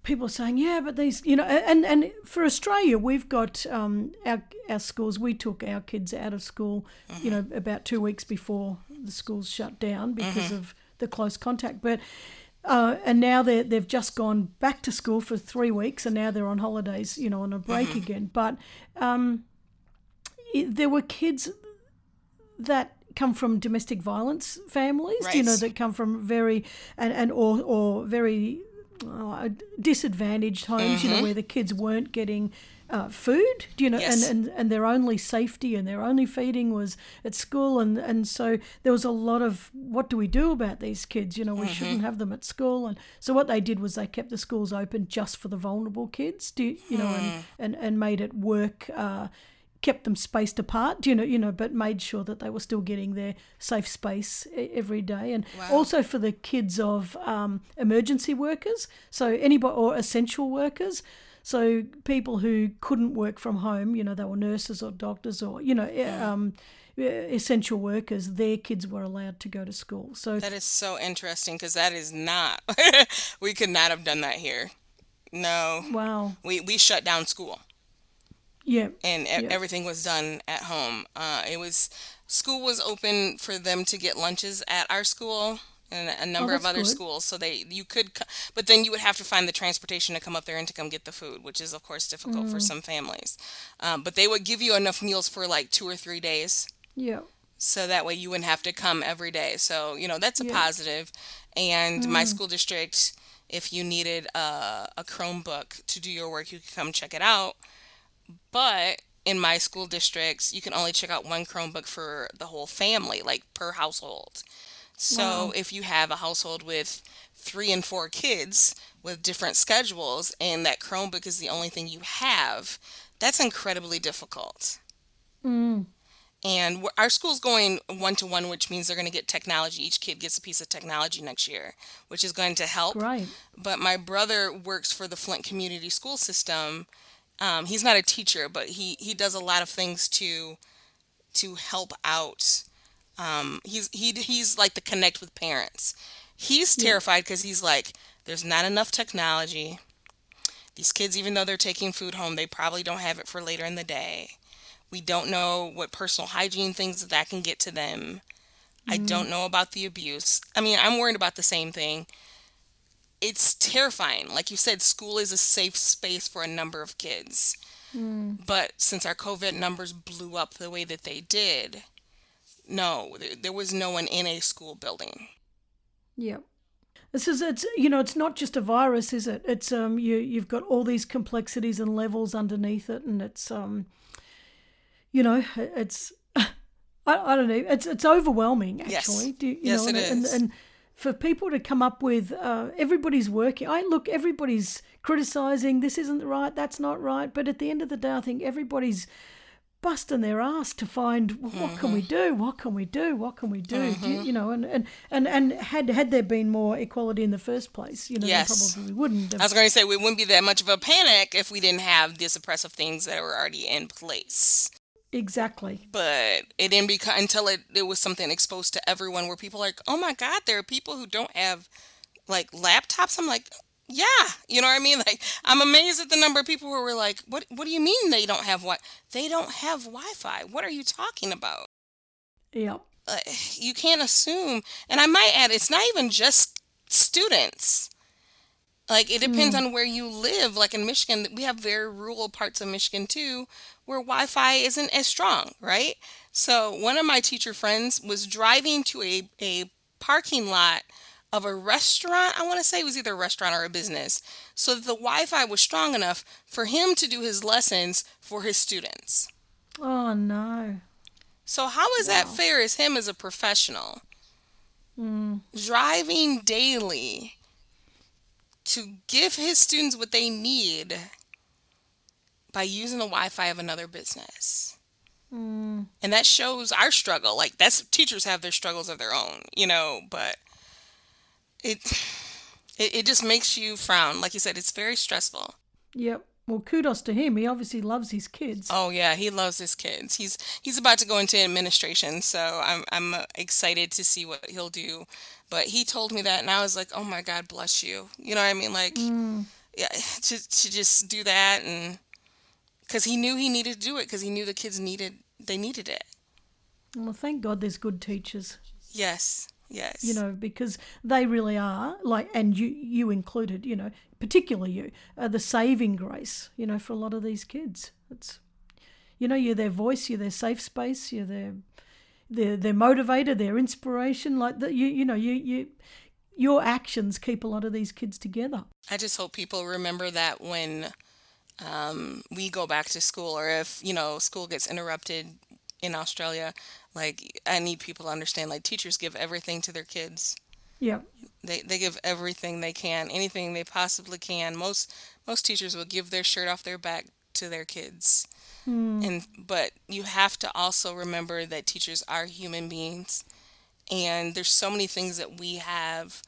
people are saying yeah but these you know and and for australia we've got um, our our schools we took our kids out of school mm-hmm. you know about two weeks before the schools shut down because mm-hmm. of the close contact but uh, and now they they've just gone back to school for three weeks, and now they're on holidays, you know, on a break mm-hmm. again. But um, it, there were kids that come from domestic violence families, right. you know, that come from very and and or or very uh, disadvantaged homes, mm-hmm. you know, mm-hmm. where the kids weren't getting uh, food, you know, yes. and, and, and their only safety and their only feeding was at school. And, and so there was a lot of what do we do about these kids? You know, we mm-hmm. shouldn't have them at school. And so what they did was they kept the schools open just for the vulnerable kids, do, you know, and, hmm. and, and made it work. Uh, kept them spaced apart, you know, you know, but made sure that they were still getting their safe space every day, and wow. also for the kids of um, emergency workers, so anybody or essential workers. So people who couldn't work from home, you know, they were nurses or doctors or you know, um, essential workers, their kids were allowed to go to school. So that is so interesting because that is not we could not have done that here. No. Wow. We we shut down school. Yeah. And e- everything was done at home. Uh, it was school was open for them to get lunches at our school and a number oh, of other good. schools. So they you could, but then you would have to find the transportation to come up there and to come get the food, which is of course difficult mm. for some families. Um, but they would give you enough meals for like two or three days. Yeah. So that way you wouldn't have to come every day. So you know that's a yeah. positive. And mm. my school district, if you needed a, a Chromebook to do your work, you could come check it out. But in my school districts, you can only check out one Chromebook for the whole family, like per household. So wow. if you have a household with three and four kids with different schedules and that Chromebook is the only thing you have, that's incredibly difficult. Mm. And our school's going one to one, which means they're going to get technology. Each kid gets a piece of technology next year, which is going to help. Right. But my brother works for the Flint Community School System. Um, he's not a teacher, but he, he does a lot of things to to help out um, he's he he's like the connect with parents. He's terrified because he's like, there's not enough technology. These kids, even though they're taking food home, they probably don't have it for later in the day. We don't know what personal hygiene things that can get to them. I mm-hmm. don't know about the abuse. I mean, I'm worried about the same thing. It's terrifying. Like you said, school is a safe space for a number of kids. Mm. But since our COVID numbers blew up the way that they did, no, there was no one in a school building. Yeah. This is it's you know it's not just a virus, is it? It's um you you've got all these complexities and levels underneath it, and it's um you know it's I, I don't know it's it's overwhelming actually. Yes, you, you yes know, it and, is. And, and for people to come up with uh, everybody's working. I look, everybody's criticizing this isn't right, that's not right. But at the end of the day, I think everybody's busting their ass to find what mm-hmm. can we mm-hmm. do what can we do what can we do, mm-hmm. do you, you, know and, and and and had had there been more equality in the first place you know yes. probably wouldn't have. i was going to say we wouldn't be that much of a panic if we didn't have the suppressive things that were already in place exactly but it didn't become until it, it was something exposed to everyone where people are like oh my god there are people who don't have like laptops i'm like yeah, you know what I mean? Like I'm amazed at the number of people who were like, "What what do you mean they don't have what? They don't have Wi-Fi. What are you talking about?" Yep. Uh, you can't assume. And I might add it's not even just students. Like it depends mm. on where you live. Like in Michigan, we have very rural parts of Michigan too, where Wi-Fi isn't as strong, right? So one of my teacher friends was driving to a, a parking lot of a restaurant. I want to say it was either a restaurant or a business, so that the Wi-Fi was strong enough for him to do his lessons for his students. Oh no. So how is wow. that fair as him as a professional? Mm. Driving daily to give his students what they need by using the Wi-Fi of another business. Mm. And that shows our struggle. Like that's teachers have their struggles of their own, you know, but it it, it just makes you frown. Like you said, it's very stressful. Yep. Well, kudos to him. He obviously loves his kids. Oh yeah, he loves his kids. He's he's about to go into administration, so I'm I'm excited to see what he'll do but he told me that, and I was like, "Oh my God, bless you." You know what I mean? Like, mm. yeah, to to just do that, and because he knew he needed to do it, because he knew the kids needed they needed it. Well, thank God there's good teachers. Yes. Yes. You know, because they really are like, and you you included, you know, particularly you, are the saving grace, you know, for a lot of these kids. It's, you know, you're their voice, you're their safe space, you're their their their motivator, their inspiration. Like that, you you know you you your actions keep a lot of these kids together. I just hope people remember that when um, we go back to school, or if you know school gets interrupted in Australia, like I need people to understand. Like teachers give everything to their kids. Yeah. They they give everything they can, anything they possibly can. Most most teachers will give their shirt off their back to their kids. Mm. And but you have to also remember that teachers are human beings and there's so many things that we have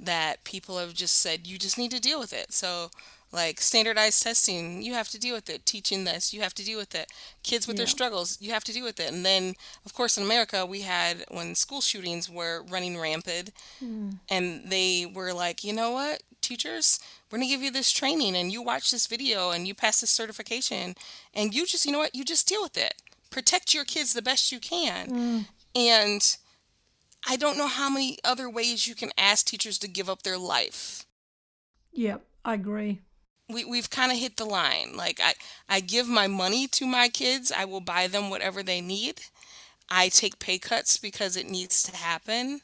that people have just said you just need to deal with it. So like standardized testing, you have to deal with it. Teaching this, you have to deal with it. Kids with yeah. their struggles, you have to deal with it. And then, of course, in America, we had when school shootings were running rampant, mm. and they were like, you know what, teachers, we're going to give you this training and you watch this video and you pass this certification and you just, you know what, you just deal with it. Protect your kids the best you can. Mm. And I don't know how many other ways you can ask teachers to give up their life. Yep, I agree. We, we've kind of hit the line. Like, I, I give my money to my kids, I will buy them whatever they need. I take pay cuts because it needs to happen.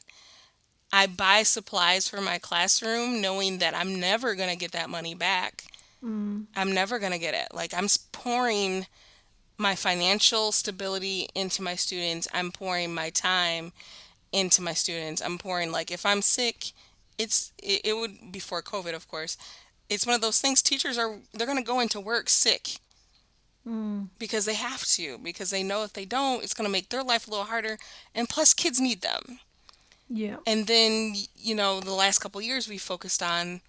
I buy supplies for my classroom knowing that I'm never going to get that money back. Mm. I'm never going to get it. Like I'm pouring my financial stability into my students. I'm pouring my time into my students. I'm pouring like if I'm sick, it's it, it would before COVID, of course. It's one of those things teachers are they're going to go into work sick. Mm. Because they have to, because they know if they don't, it's going to make their life a little harder. And plus, kids need them. Yeah. And then, you know, the last couple years we focused on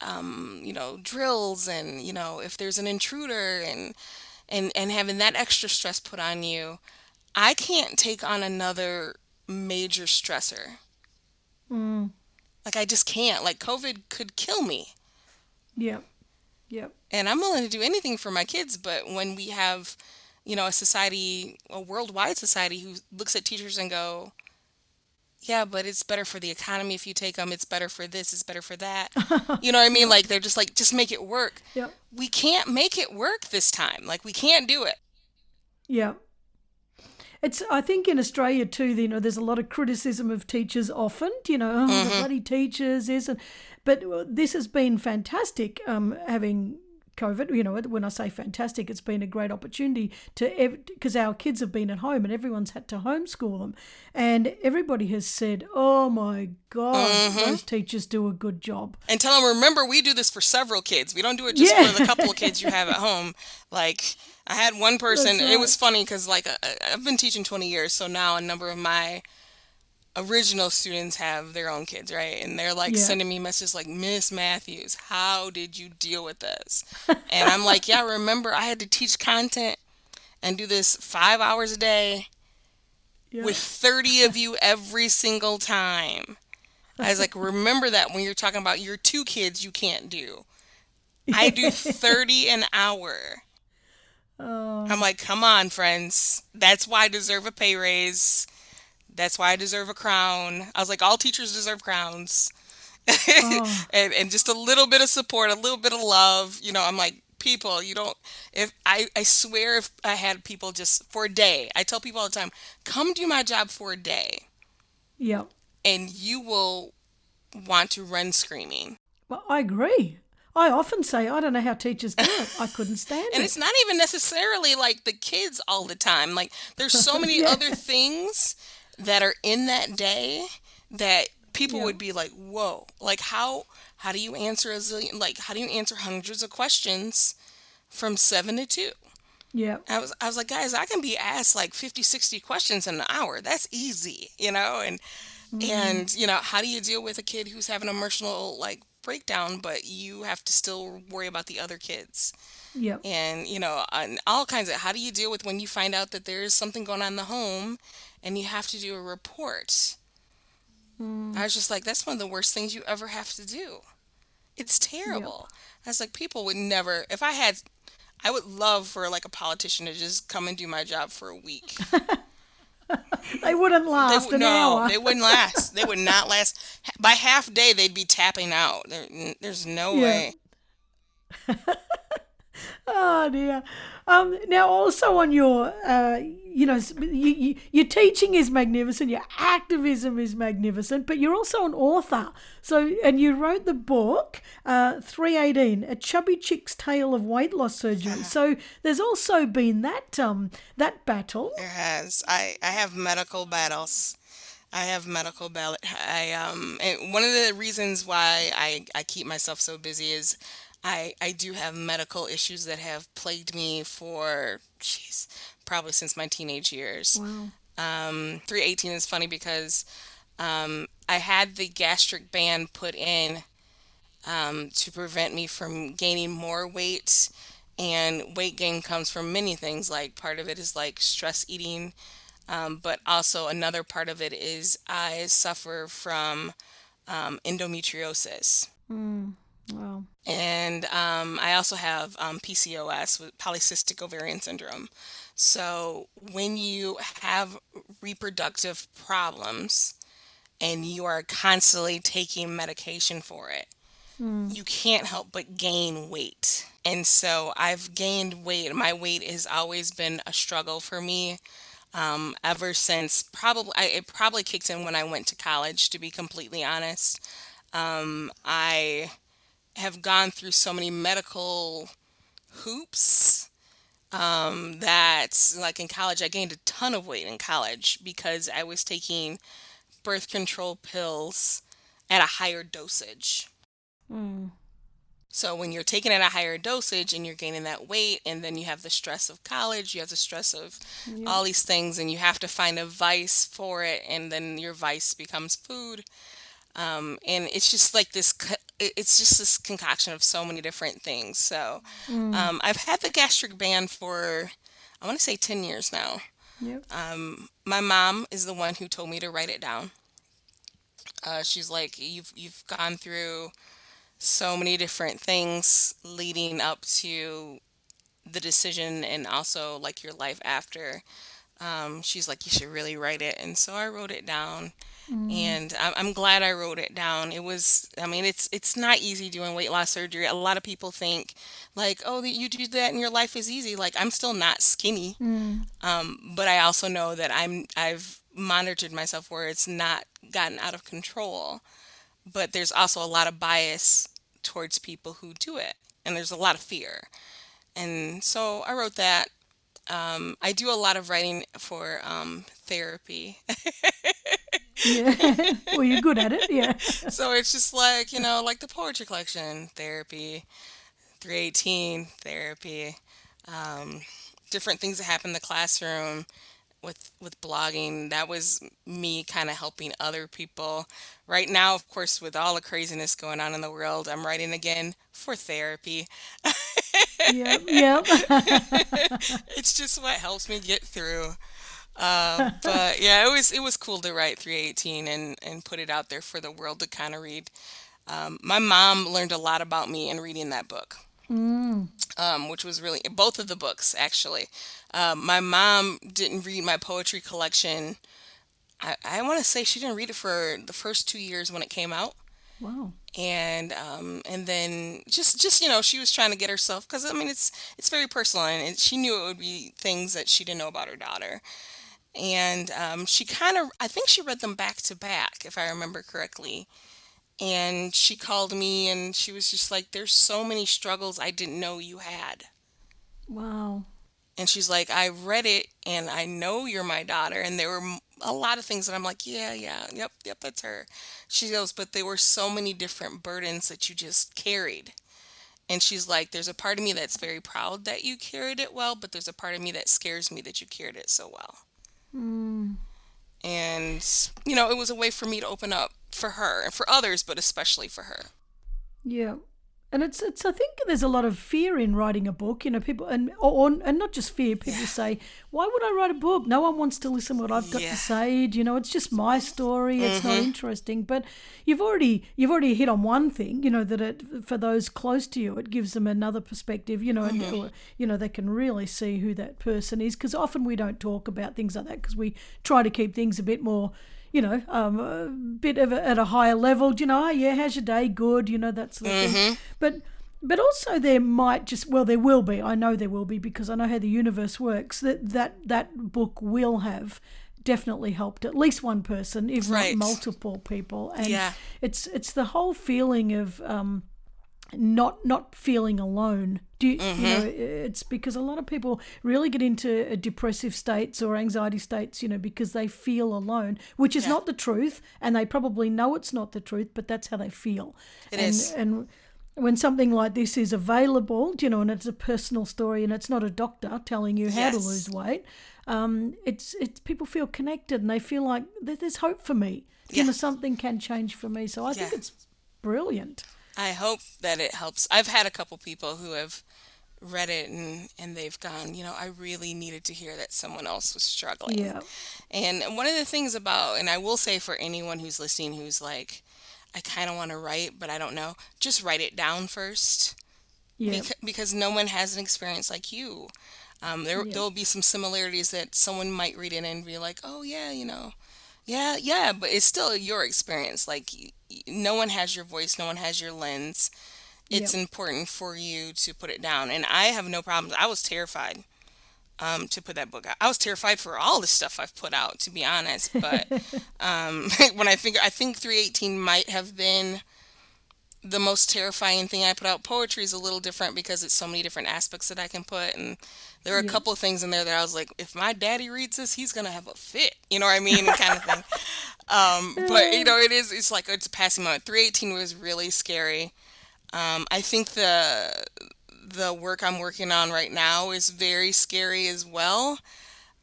um, you know, drills and, you know, if there's an intruder and and and having that extra stress put on you. I can't take on another major stressor. Mm. Like I just can't. Like COVID could kill me. Yep. Yep. And I'm willing to do anything for my kids, but when we have, you know, a society, a worldwide society who looks at teachers and go, yeah, but it's better for the economy if you take them. It's better for this. It's better for that. you know what I mean? Like they're just like, just make it work. Yep. We can't make it work this time. Like we can't do it. Yeah. It's. I think in Australia too. You know, there's a lot of criticism of teachers. Often, you know, oh, mm-hmm. the bloody teachers isn't. But this has been fantastic. Um, having COVID, you know, when I say fantastic, it's been a great opportunity to because our kids have been at home and everyone's had to homeschool them, and everybody has said, "Oh my God, mm-hmm. those teachers do a good job." And tell them, remember, we do this for several kids. We don't do it just yeah. for the couple of kids you have at home. Like I had one person. Right. It was funny because like uh, I've been teaching twenty years, so now a number of my original students have their own kids, right? And they're like yeah. sending me messages like, Miss Matthews, how did you deal with this? and I'm like, yeah, remember I had to teach content and do this five hours a day yeah. with 30 of you every single time. I was like, remember that when you're talking about your two kids you can't do. I do 30 an hour. Oh. I'm like, come on, friends. That's why I deserve a pay raise that's why I deserve a crown. I was like, all teachers deserve crowns. oh. and and just a little bit of support, a little bit of love. You know, I'm like people. You don't. If I I swear, if I had people just for a day, I tell people all the time, come do my job for a day. Yeah. And you will want to run screaming. Well, I agree. I often say, I don't know how teachers do it. I couldn't stand and it. And it's not even necessarily like the kids all the time. Like, there's so many yeah. other things that are in that day that people yeah. would be like, whoa, like, how. How do you answer a zillion, like, how do you answer hundreds of questions from seven to two? Yeah. I was I was like, guys, I can be asked like 50, 60 questions in an hour. That's easy, you know? And mm-hmm. and you know, how do you deal with a kid who's having emotional like breakdown, but you have to still worry about the other kids? Yeah. And you know, and all kinds of how do you deal with when you find out that there's something going on in the home and you have to do a report? Mm. I was just like, that's one of the worst things you ever have to do. It's terrible. Yep. I was like, people would never if I had I would love for like a politician to just come and do my job for a week. they wouldn't last they, an no, hour. they wouldn't last. They would not last. By half day, they'd be tapping out. There, there's no yeah. way. oh dear. Um, now, also on your, uh, you know, you, you, your teaching is magnificent, your activism is magnificent, but you're also an author. So, and you wrote the book, uh, 318, A Chubby Chick's Tale of Weight Loss Surgery. So there's also been that, um, that battle. There has. I, I have medical battles. I have medical ballot. I um, and one of the reasons why I, I keep myself so busy is I, I do have medical issues that have plagued me for, jeez, probably since my teenage years. Wow. Um, 318 is funny because um, I had the gastric band put in um, to prevent me from gaining more weight. And weight gain comes from many things. Like part of it is like stress eating, um, but also another part of it is I suffer from um, endometriosis. Mm. Wow. And um, I also have um, PCOS with polycystic ovarian syndrome. So when you have reproductive problems and you are constantly taking medication for it, mm. you can't help but gain weight. And so I've gained weight. My weight has always been a struggle for me. Um, ever since probably I, it probably kicked in when I went to college to be completely honest um, I have gone through so many medical hoops um, that, like in college, I gained a ton of weight in college because I was taking birth control pills at a higher dosage. Mm. So when you're taking at a higher dosage and you're gaining that weight, and then you have the stress of college, you have the stress of yeah. all these things, and you have to find a vice for it, and then your vice becomes food. Um, and it's just like this it's just this concoction of so many different things so mm. um, i've had the gastric band for i want to say 10 years now yep. um, my mom is the one who told me to write it down uh, she's like you've you've gone through so many different things leading up to the decision and also like your life after um, she's like you should really write it and so i wrote it down Mm. And I'm, I'm glad I wrote it down. It was, I mean, it's it's not easy doing weight loss surgery. A lot of people think, like, oh, you do that and your life is easy. Like, I'm still not skinny, mm. um, but I also know that I'm I've monitored myself where it's not gotten out of control. But there's also a lot of bias towards people who do it, and there's a lot of fear. And so I wrote that. Um, I do a lot of writing for um, therapy. Yeah. well, you're good at it. Yeah. So it's just like, you know, like the poetry collection, therapy, 318, therapy, um, different things that happen in the classroom with with blogging that was me kind of helping other people. Right now of course with all the craziness going on in the world i'm writing again for therapy. Yep yep. It's just what helps me get through. Uh, but yeah, it was it was cool to write 318 and and put it out there for the world to kind of read. Um, my mom learned a lot about me in reading that book, mm. um, which was really both of the books actually. Um, my mom didn't read my poetry collection. I, I want to say she didn't read it for the first two years when it came out. Wow. And um, and then just just you know she was trying to get herself because I mean it's it's very personal and it, she knew it would be things that she didn't know about her daughter. And um, she kind of I think she read them back to back if I remember correctly. And she called me and she was just like, "There's so many struggles I didn't know you had." Wow. And she's like, I read it and I know you're my daughter. And there were a lot of things that I'm like, yeah, yeah, yep, yep, that's her. She goes, but there were so many different burdens that you just carried. And she's like, there's a part of me that's very proud that you carried it well, but there's a part of me that scares me that you carried it so well. Mm. And, you know, it was a way for me to open up for her and for others, but especially for her. Yeah. And it's it's I think there's a lot of fear in writing a book. You know, people and or, and not just fear. People yeah. say, "Why would I write a book? No one wants to listen what I've got yeah. to say." You know, it's just my story. It's mm-hmm. not interesting. But you've already you've already hit on one thing. You know that it for those close to you, it gives them another perspective. You know, mm-hmm. and you know they can really see who that person is because often we don't talk about things like that because we try to keep things a bit more you know, um, a bit of a, at a higher level. Do you know, oh, yeah, how's your day? Good, you know, that sort of mm-hmm. thing. But but also there might just well there will be. I know there will be because I know how the universe works. That that that book will have definitely helped at least one person, if right. not multiple people. And yeah. it's it's the whole feeling of um, not not feeling alone. Do you, mm-hmm. you, know? It's because a lot of people really get into depressive states or anxiety states, you know, because they feel alone, which is yeah. not the truth, and they probably know it's not the truth, but that's how they feel. It and, is. and when something like this is available, you know, and it's a personal story, and it's not a doctor telling you how yes. to lose weight, um, it's it's people feel connected and they feel like there's hope for me. Yeah. You know, something can change for me. So I yeah. think it's brilliant. I hope that it helps. I've had a couple people who have read it and and they've gone, you know, I really needed to hear that someone else was struggling. Yeah. And one of the things about and I will say for anyone who's listening who's like I kind of want to write, but I don't know, just write it down first. Yeah. Beca- because no one has an experience like you. Um, there there'll be some similarities that someone might read it and be like, "Oh yeah, you know." Yeah, yeah, but it's still your experience. Like no one has your voice, no one has your lens. It's yep. important for you to put it down. And I have no problems. I was terrified um, to put that book out. I was terrified for all the stuff I've put out, to be honest. But um, when I think, I think 318 might have been the most terrifying thing I put out. Poetry is a little different because it's so many different aspects that I can put. And there are a couple of things in there that I was like, if my daddy reads this, he's going to have a fit. You know what I mean? kind of thing. Um, but you know, it is. It's like it's a passing moment. Three eighteen was really scary. Um, I think the the work I'm working on right now is very scary as well.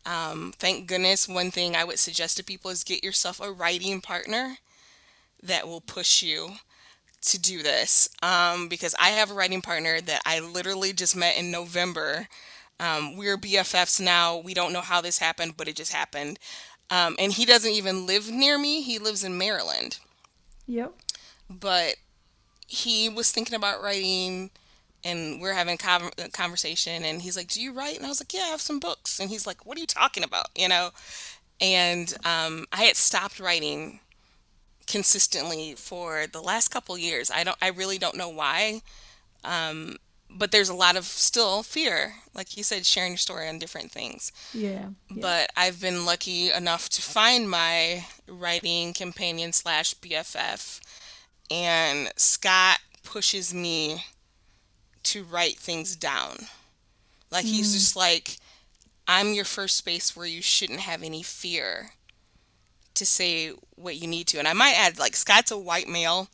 Um, thank goodness. One thing I would suggest to people is get yourself a writing partner that will push you to do this. Um, because I have a writing partner that I literally just met in November. Um, we're BFFs now. We don't know how this happened, but it just happened. Um, and he doesn't even live near me. He lives in Maryland. Yep. But he was thinking about writing, and we're having a conversation. And he's like, "Do you write?" And I was like, "Yeah, I have some books." And he's like, "What are you talking about?" You know. And um, I had stopped writing consistently for the last couple years. I don't. I really don't know why. Um, but there's a lot of still fear like you said sharing your story on different things yeah, yeah. but i've been lucky enough to find my writing companion slash bff and scott pushes me to write things down like he's mm. just like i'm your first space where you shouldn't have any fear to say what you need to and i might add like scott's a white male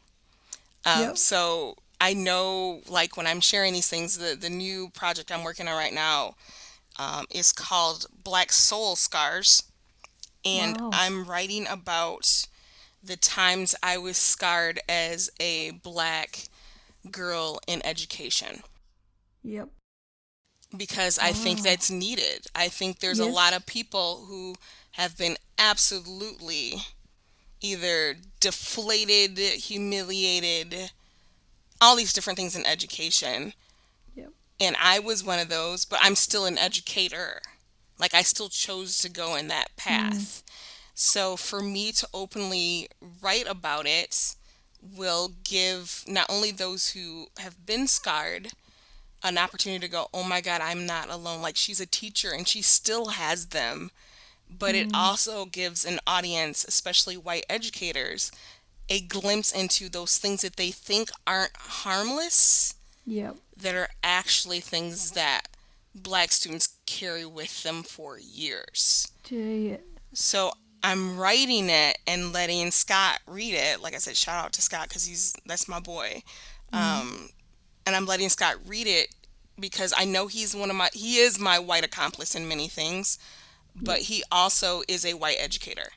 um, yep. so I know, like, when I'm sharing these things, the, the new project I'm working on right now um, is called Black Soul Scars. And wow. I'm writing about the times I was scarred as a black girl in education. Yep. Because I think that's needed. I think there's yes. a lot of people who have been absolutely either deflated, humiliated, all these different things in education. Yep. And I was one of those, but I'm still an educator. Like I still chose to go in that path. Mm. So for me to openly write about it will give not only those who have been scarred an opportunity to go, oh my God, I'm not alone. Like she's a teacher and she still has them. But mm. it also gives an audience, especially white educators, a glimpse into those things that they think aren't harmless. Yep. That are actually things that black students carry with them for years. So I'm writing it and letting Scott read it. Like I said, shout out to Scott because he's that's my boy. Mm. Um, and I'm letting Scott read it because I know he's one of my he is my white accomplice in many things, but yep. he also is a white educator.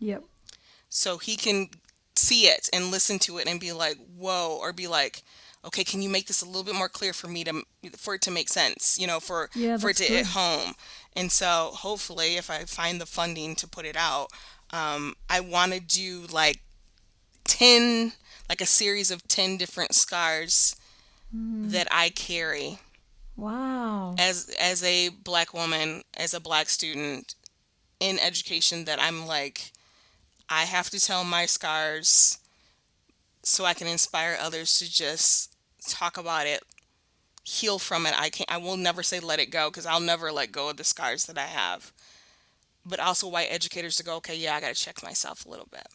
Yep. So he can see it and listen to it and be like, "Whoa," or be like, "Okay, can you make this a little bit more clear for me to for it to make sense, you know, for yeah, for it to hit home." And so, hopefully, if I find the funding to put it out, um, I want to do like 10 like a series of 10 different scars mm. that I carry. Wow. As as a black woman, as a black student in education that I'm like I have to tell my scars so I can inspire others to just talk about it, heal from it. I can't I will never say let it go because I'll never let go of the scars that I have. But also white educators to go, okay, yeah, I got to check myself a little bit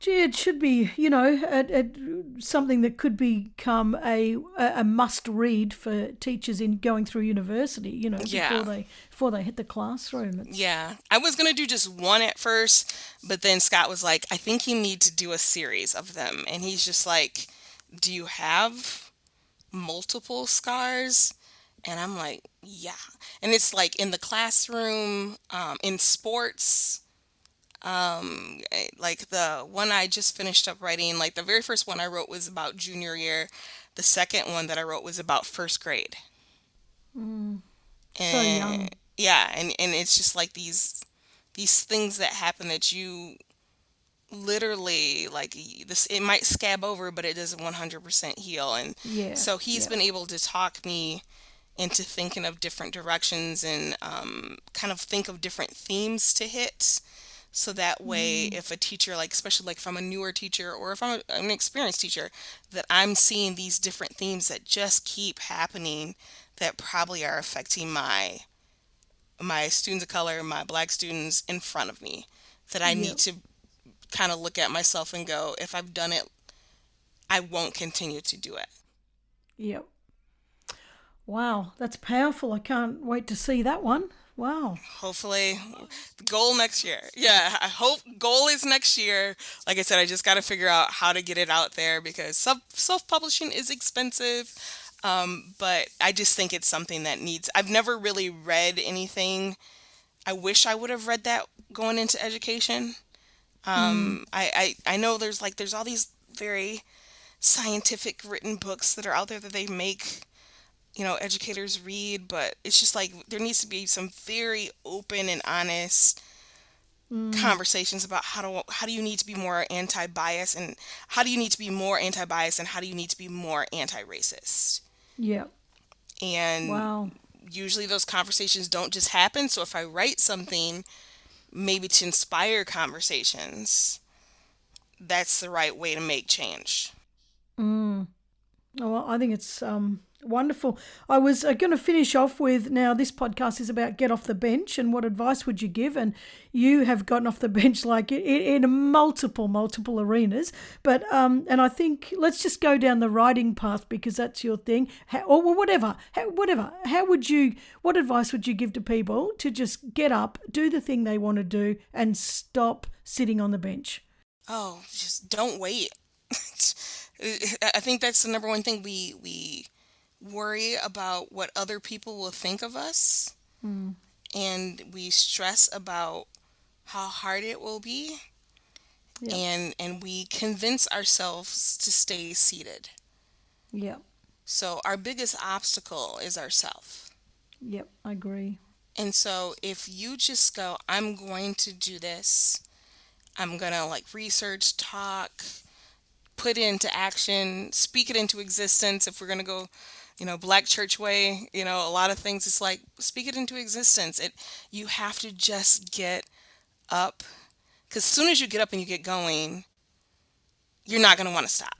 gee, it should be, you know, a, a, something that could become a a must read for teachers in going through university. You know, yeah. before they before they hit the classroom. It's... Yeah, I was gonna do just one at first, but then Scott was like, "I think you need to do a series of them," and he's just like, "Do you have multiple scars?" And I'm like, "Yeah," and it's like in the classroom, um, in sports um eh, like the one i just finished up writing like the very first one i wrote was about junior year. The second one that i wrote was about first grade. Mm. and so young. Yeah and and it's just like these these things that happen that you literally like this it might scab over but it doesn't 100% heal. And yeah so he's yeah. been able to talk me into thinking of different directions and um, kind of think of different themes to hit so that way, mm. if a teacher, like especially like if I'm a newer teacher or if I'm an experienced teacher, that I'm seeing these different themes that just keep happening that probably are affecting my my students of color, my black students in front of me. That I yep. need to kind of look at myself and go, if I've done it, I won't continue to do it. Yep. Wow, that's powerful. I can't wait to see that one. Wow. Hopefully, the goal next year. Yeah, I hope goal is next year. Like I said, I just got to figure out how to get it out there because self publishing is expensive. Um, but I just think it's something that needs. I've never really read anything. I wish I would have read that going into education. Um, mm. I, I I know there's like there's all these very scientific written books that are out there that they make you know educators read but it's just like there needs to be some very open and honest mm. conversations about how do how do you need to be more anti-bias and how do you need to be more anti-bias and how do you need to be more anti-racist yeah and wow usually those conversations don't just happen so if i write something maybe to inspire conversations that's the right way to make change mm. Well i think it's um Wonderful. I was uh, going to finish off with now this podcast is about get off the bench and what advice would you give? And you have gotten off the bench like in, in multiple, multiple arenas. But, um, and I think let's just go down the writing path because that's your thing How, or whatever, How, whatever. How would you, what advice would you give to people to just get up, do the thing they want to do and stop sitting on the bench? Oh, just don't wait. I think that's the number one thing we, we, worry about what other people will think of us. Mm. and we stress about how hard it will be. Yep. and and we convince ourselves to stay seated. Yeah so our biggest obstacle is ourself. Yep i agree. And so if you just go i'm going to do this. I'm going to like research talk put it into action speak it into existence if we're going to go you know black church way you know a lot of things it's like speak it into existence it you have to just get up because as soon as you get up and you get going you're not going to want to stop.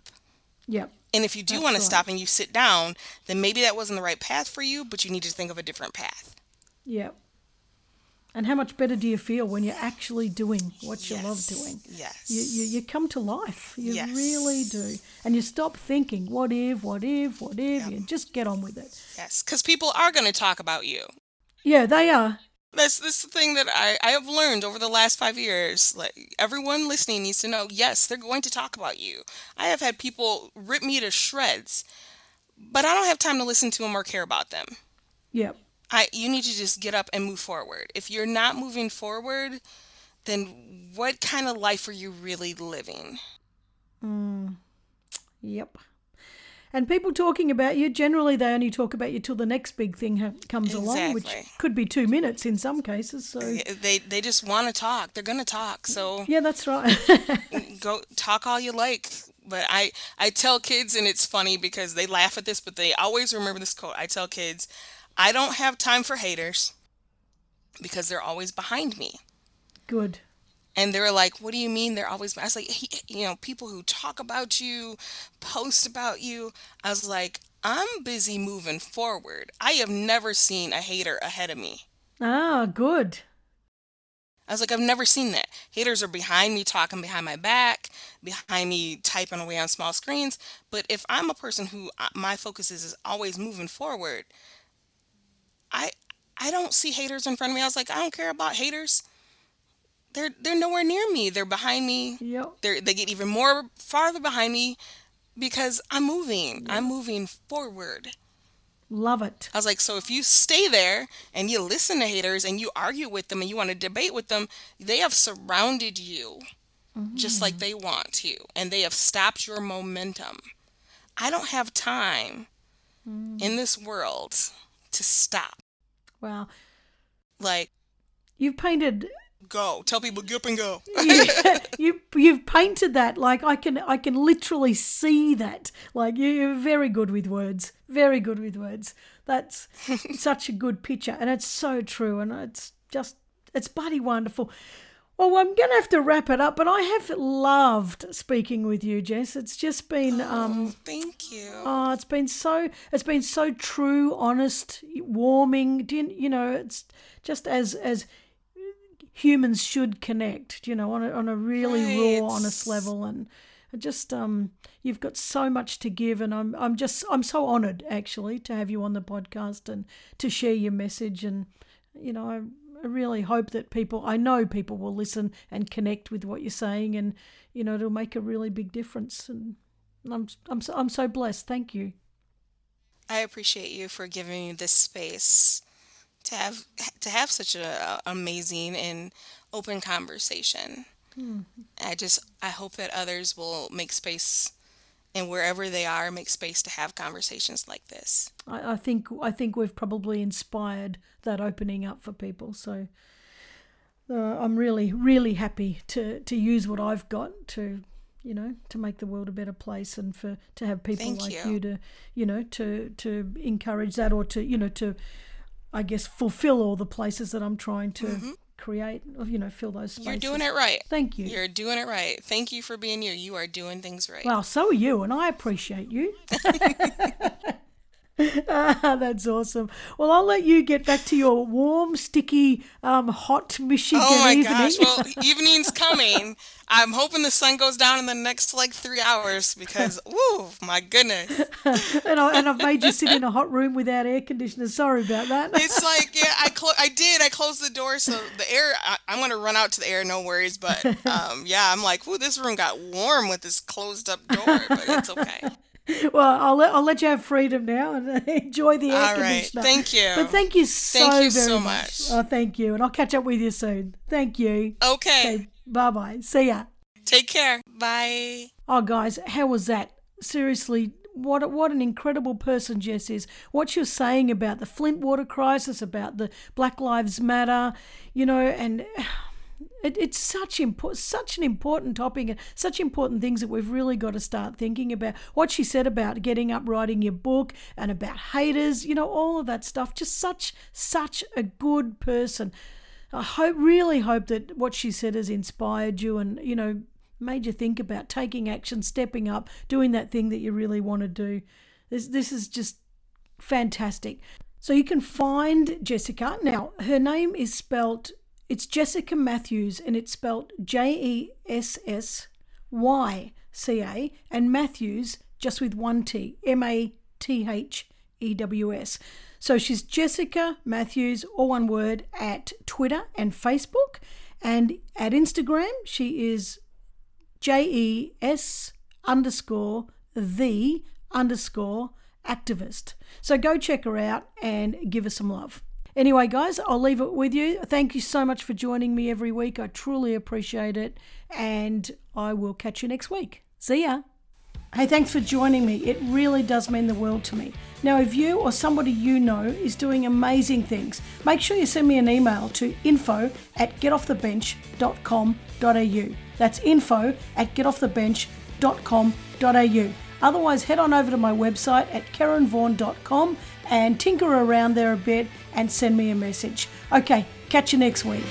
Yep. And if you do want to stop and you sit down, then maybe that wasn't the right path for you, but you need to think of a different path. Yep. And how much better do you feel when you're actually doing what you yes. love doing? Yes. You, you, you come to life. You yes. really do. And you stop thinking, what if, what if, what if, yep. you just get on with it. Yes, because people are going to talk about you. Yeah, they are. That's this the thing that I, I have learned over the last five years. Like everyone listening needs to know, yes, they're going to talk about you. I have had people rip me to shreds, but I don't have time to listen to them or care about them. Yep. I you need to just get up and move forward. If you're not moving forward, then what kind of life are you really living? Mm. Yep. And people talking about you, generally they only talk about you till the next big thing ha- comes exactly. along, which could be two minutes in some cases. So they they just want to talk. They're gonna talk. So yeah, that's right. go talk all you like. But I I tell kids, and it's funny because they laugh at this, but they always remember this quote. I tell kids, I don't have time for haters because they're always behind me. Good. And they're like, "What do you mean they're always?" I was like, "You know, people who talk about you, post about you." I was like, "I'm busy moving forward. I have never seen a hater ahead of me." Ah, good. I was like, I've never seen that. Haters are behind me talking behind my back, behind me typing away on small screens. But if I'm a person who uh, my focus is, is always moving forward, I I don't see haters in front of me. I was like, I don't care about haters. They're they're nowhere near me. They're behind me. Yep. They they get even more farther behind me because I'm moving. I'm moving forward. Love it. I was like, so if you stay there and you listen to haters and you argue with them and you want to debate with them, they have surrounded you mm-hmm. just like mm. they want to, and they have stopped your momentum. I don't have time mm. in this world to stop. Wow. Like you've painted go. Tell people get up and go. yeah, you you've painted that like I can I can literally see that. Like you're very good with words. Very good with words. That's such a good picture and it's so true and it's just it's bloody wonderful. Well, I'm going to have to wrap it up, but I have loved speaking with you, Jess. It's just been oh, um thank you. Oh, it's been so it's been so true, honest, warming. Do you, you know, it's just as as humans should connect, you know, on a, on a really right. raw, honest level and just um you've got so much to give and I'm I'm just I'm so honored actually to have you on the podcast and to share your message and you know I I really hope that people, I know people will listen and connect with what you're saying, and you know it'll make a really big difference. And I'm I'm so, I'm so blessed. Thank you. I appreciate you for giving me this space to have to have such an amazing and open conversation. Hmm. I just I hope that others will make space and wherever they are make space to have conversations like this. I, I, think i think we've probably inspired that opening up for people. So uh, i'm really really happy to to use what i've got to you know to make the world a better place and for to have people Thank like you. you to you know to to encourage that or to you know to i guess fulfill all the places that i'm trying to mm-hmm create, you know, fill those spaces. You're doing it right. Thank you. You're doing it right. Thank you for being you. You are doing things right. Well, so are you, and I appreciate you. ah, that's awesome. Well, I'll let you get back to your warm, sticky, um, hot Michigan Oh my evening. gosh! Well, evening's coming. I'm hoping the sun goes down in the next like three hours because, woo, my goodness. and, I, and I've made you sit in a hot room without air conditioner. Sorry about that. it's like yeah, I clo- I did. I closed the door so the air. I, am gonna run out to the air, no worries. But um, yeah, I'm like, woo, this room got warm with this closed up door, but it's okay. well, I'll let I'll let you have freedom now and enjoy the air All conditioner. Right. Thank you. But thank you so thank you very so much. much. Oh, thank you, and I'll catch up with you soon. Thank you. Okay. okay bye bye. See ya. Take care. Bye. Oh, guys, how was that? Seriously, what what an incredible person Jess is. What you're saying about the Flint water crisis, about the Black Lives Matter, you know, and it, it's such such an important topic, and such important things that we've really got to start thinking about. What she said about getting up, writing your book, and about haters, you know, all of that stuff. Just such, such a good person. I hope, really hope that what she said has inspired you, and you know, made you think about taking action, stepping up, doing that thing that you really want to do. This, this is just fantastic. So you can find Jessyca. Now, her name is spelt, it's Jessyca Mathews, and it's spelled J E S S Y C A, and Mathews just with one T, M A T H E W S. So she's Jessyca Mathews, all one word, at Twitter and Facebook. And at Instagram, she is J E S underscore the underscore activist. So go check her out and give her some love. Anyway, guys, I'll leave it with you. Thank you so much for joining me every week. I truly appreciate it. And I will catch you next week. See ya. Hey, thanks for joining me. It really does mean the world to me. Now, if you or somebody you know is doing amazing things, make sure you send me an email to info at getoffthebench.com.au. That's info at getoffthebench.com.au. Otherwise, head on over to my website at karenvaughan.com and tinker around there a bit and send me a message. Okay, catch you next week.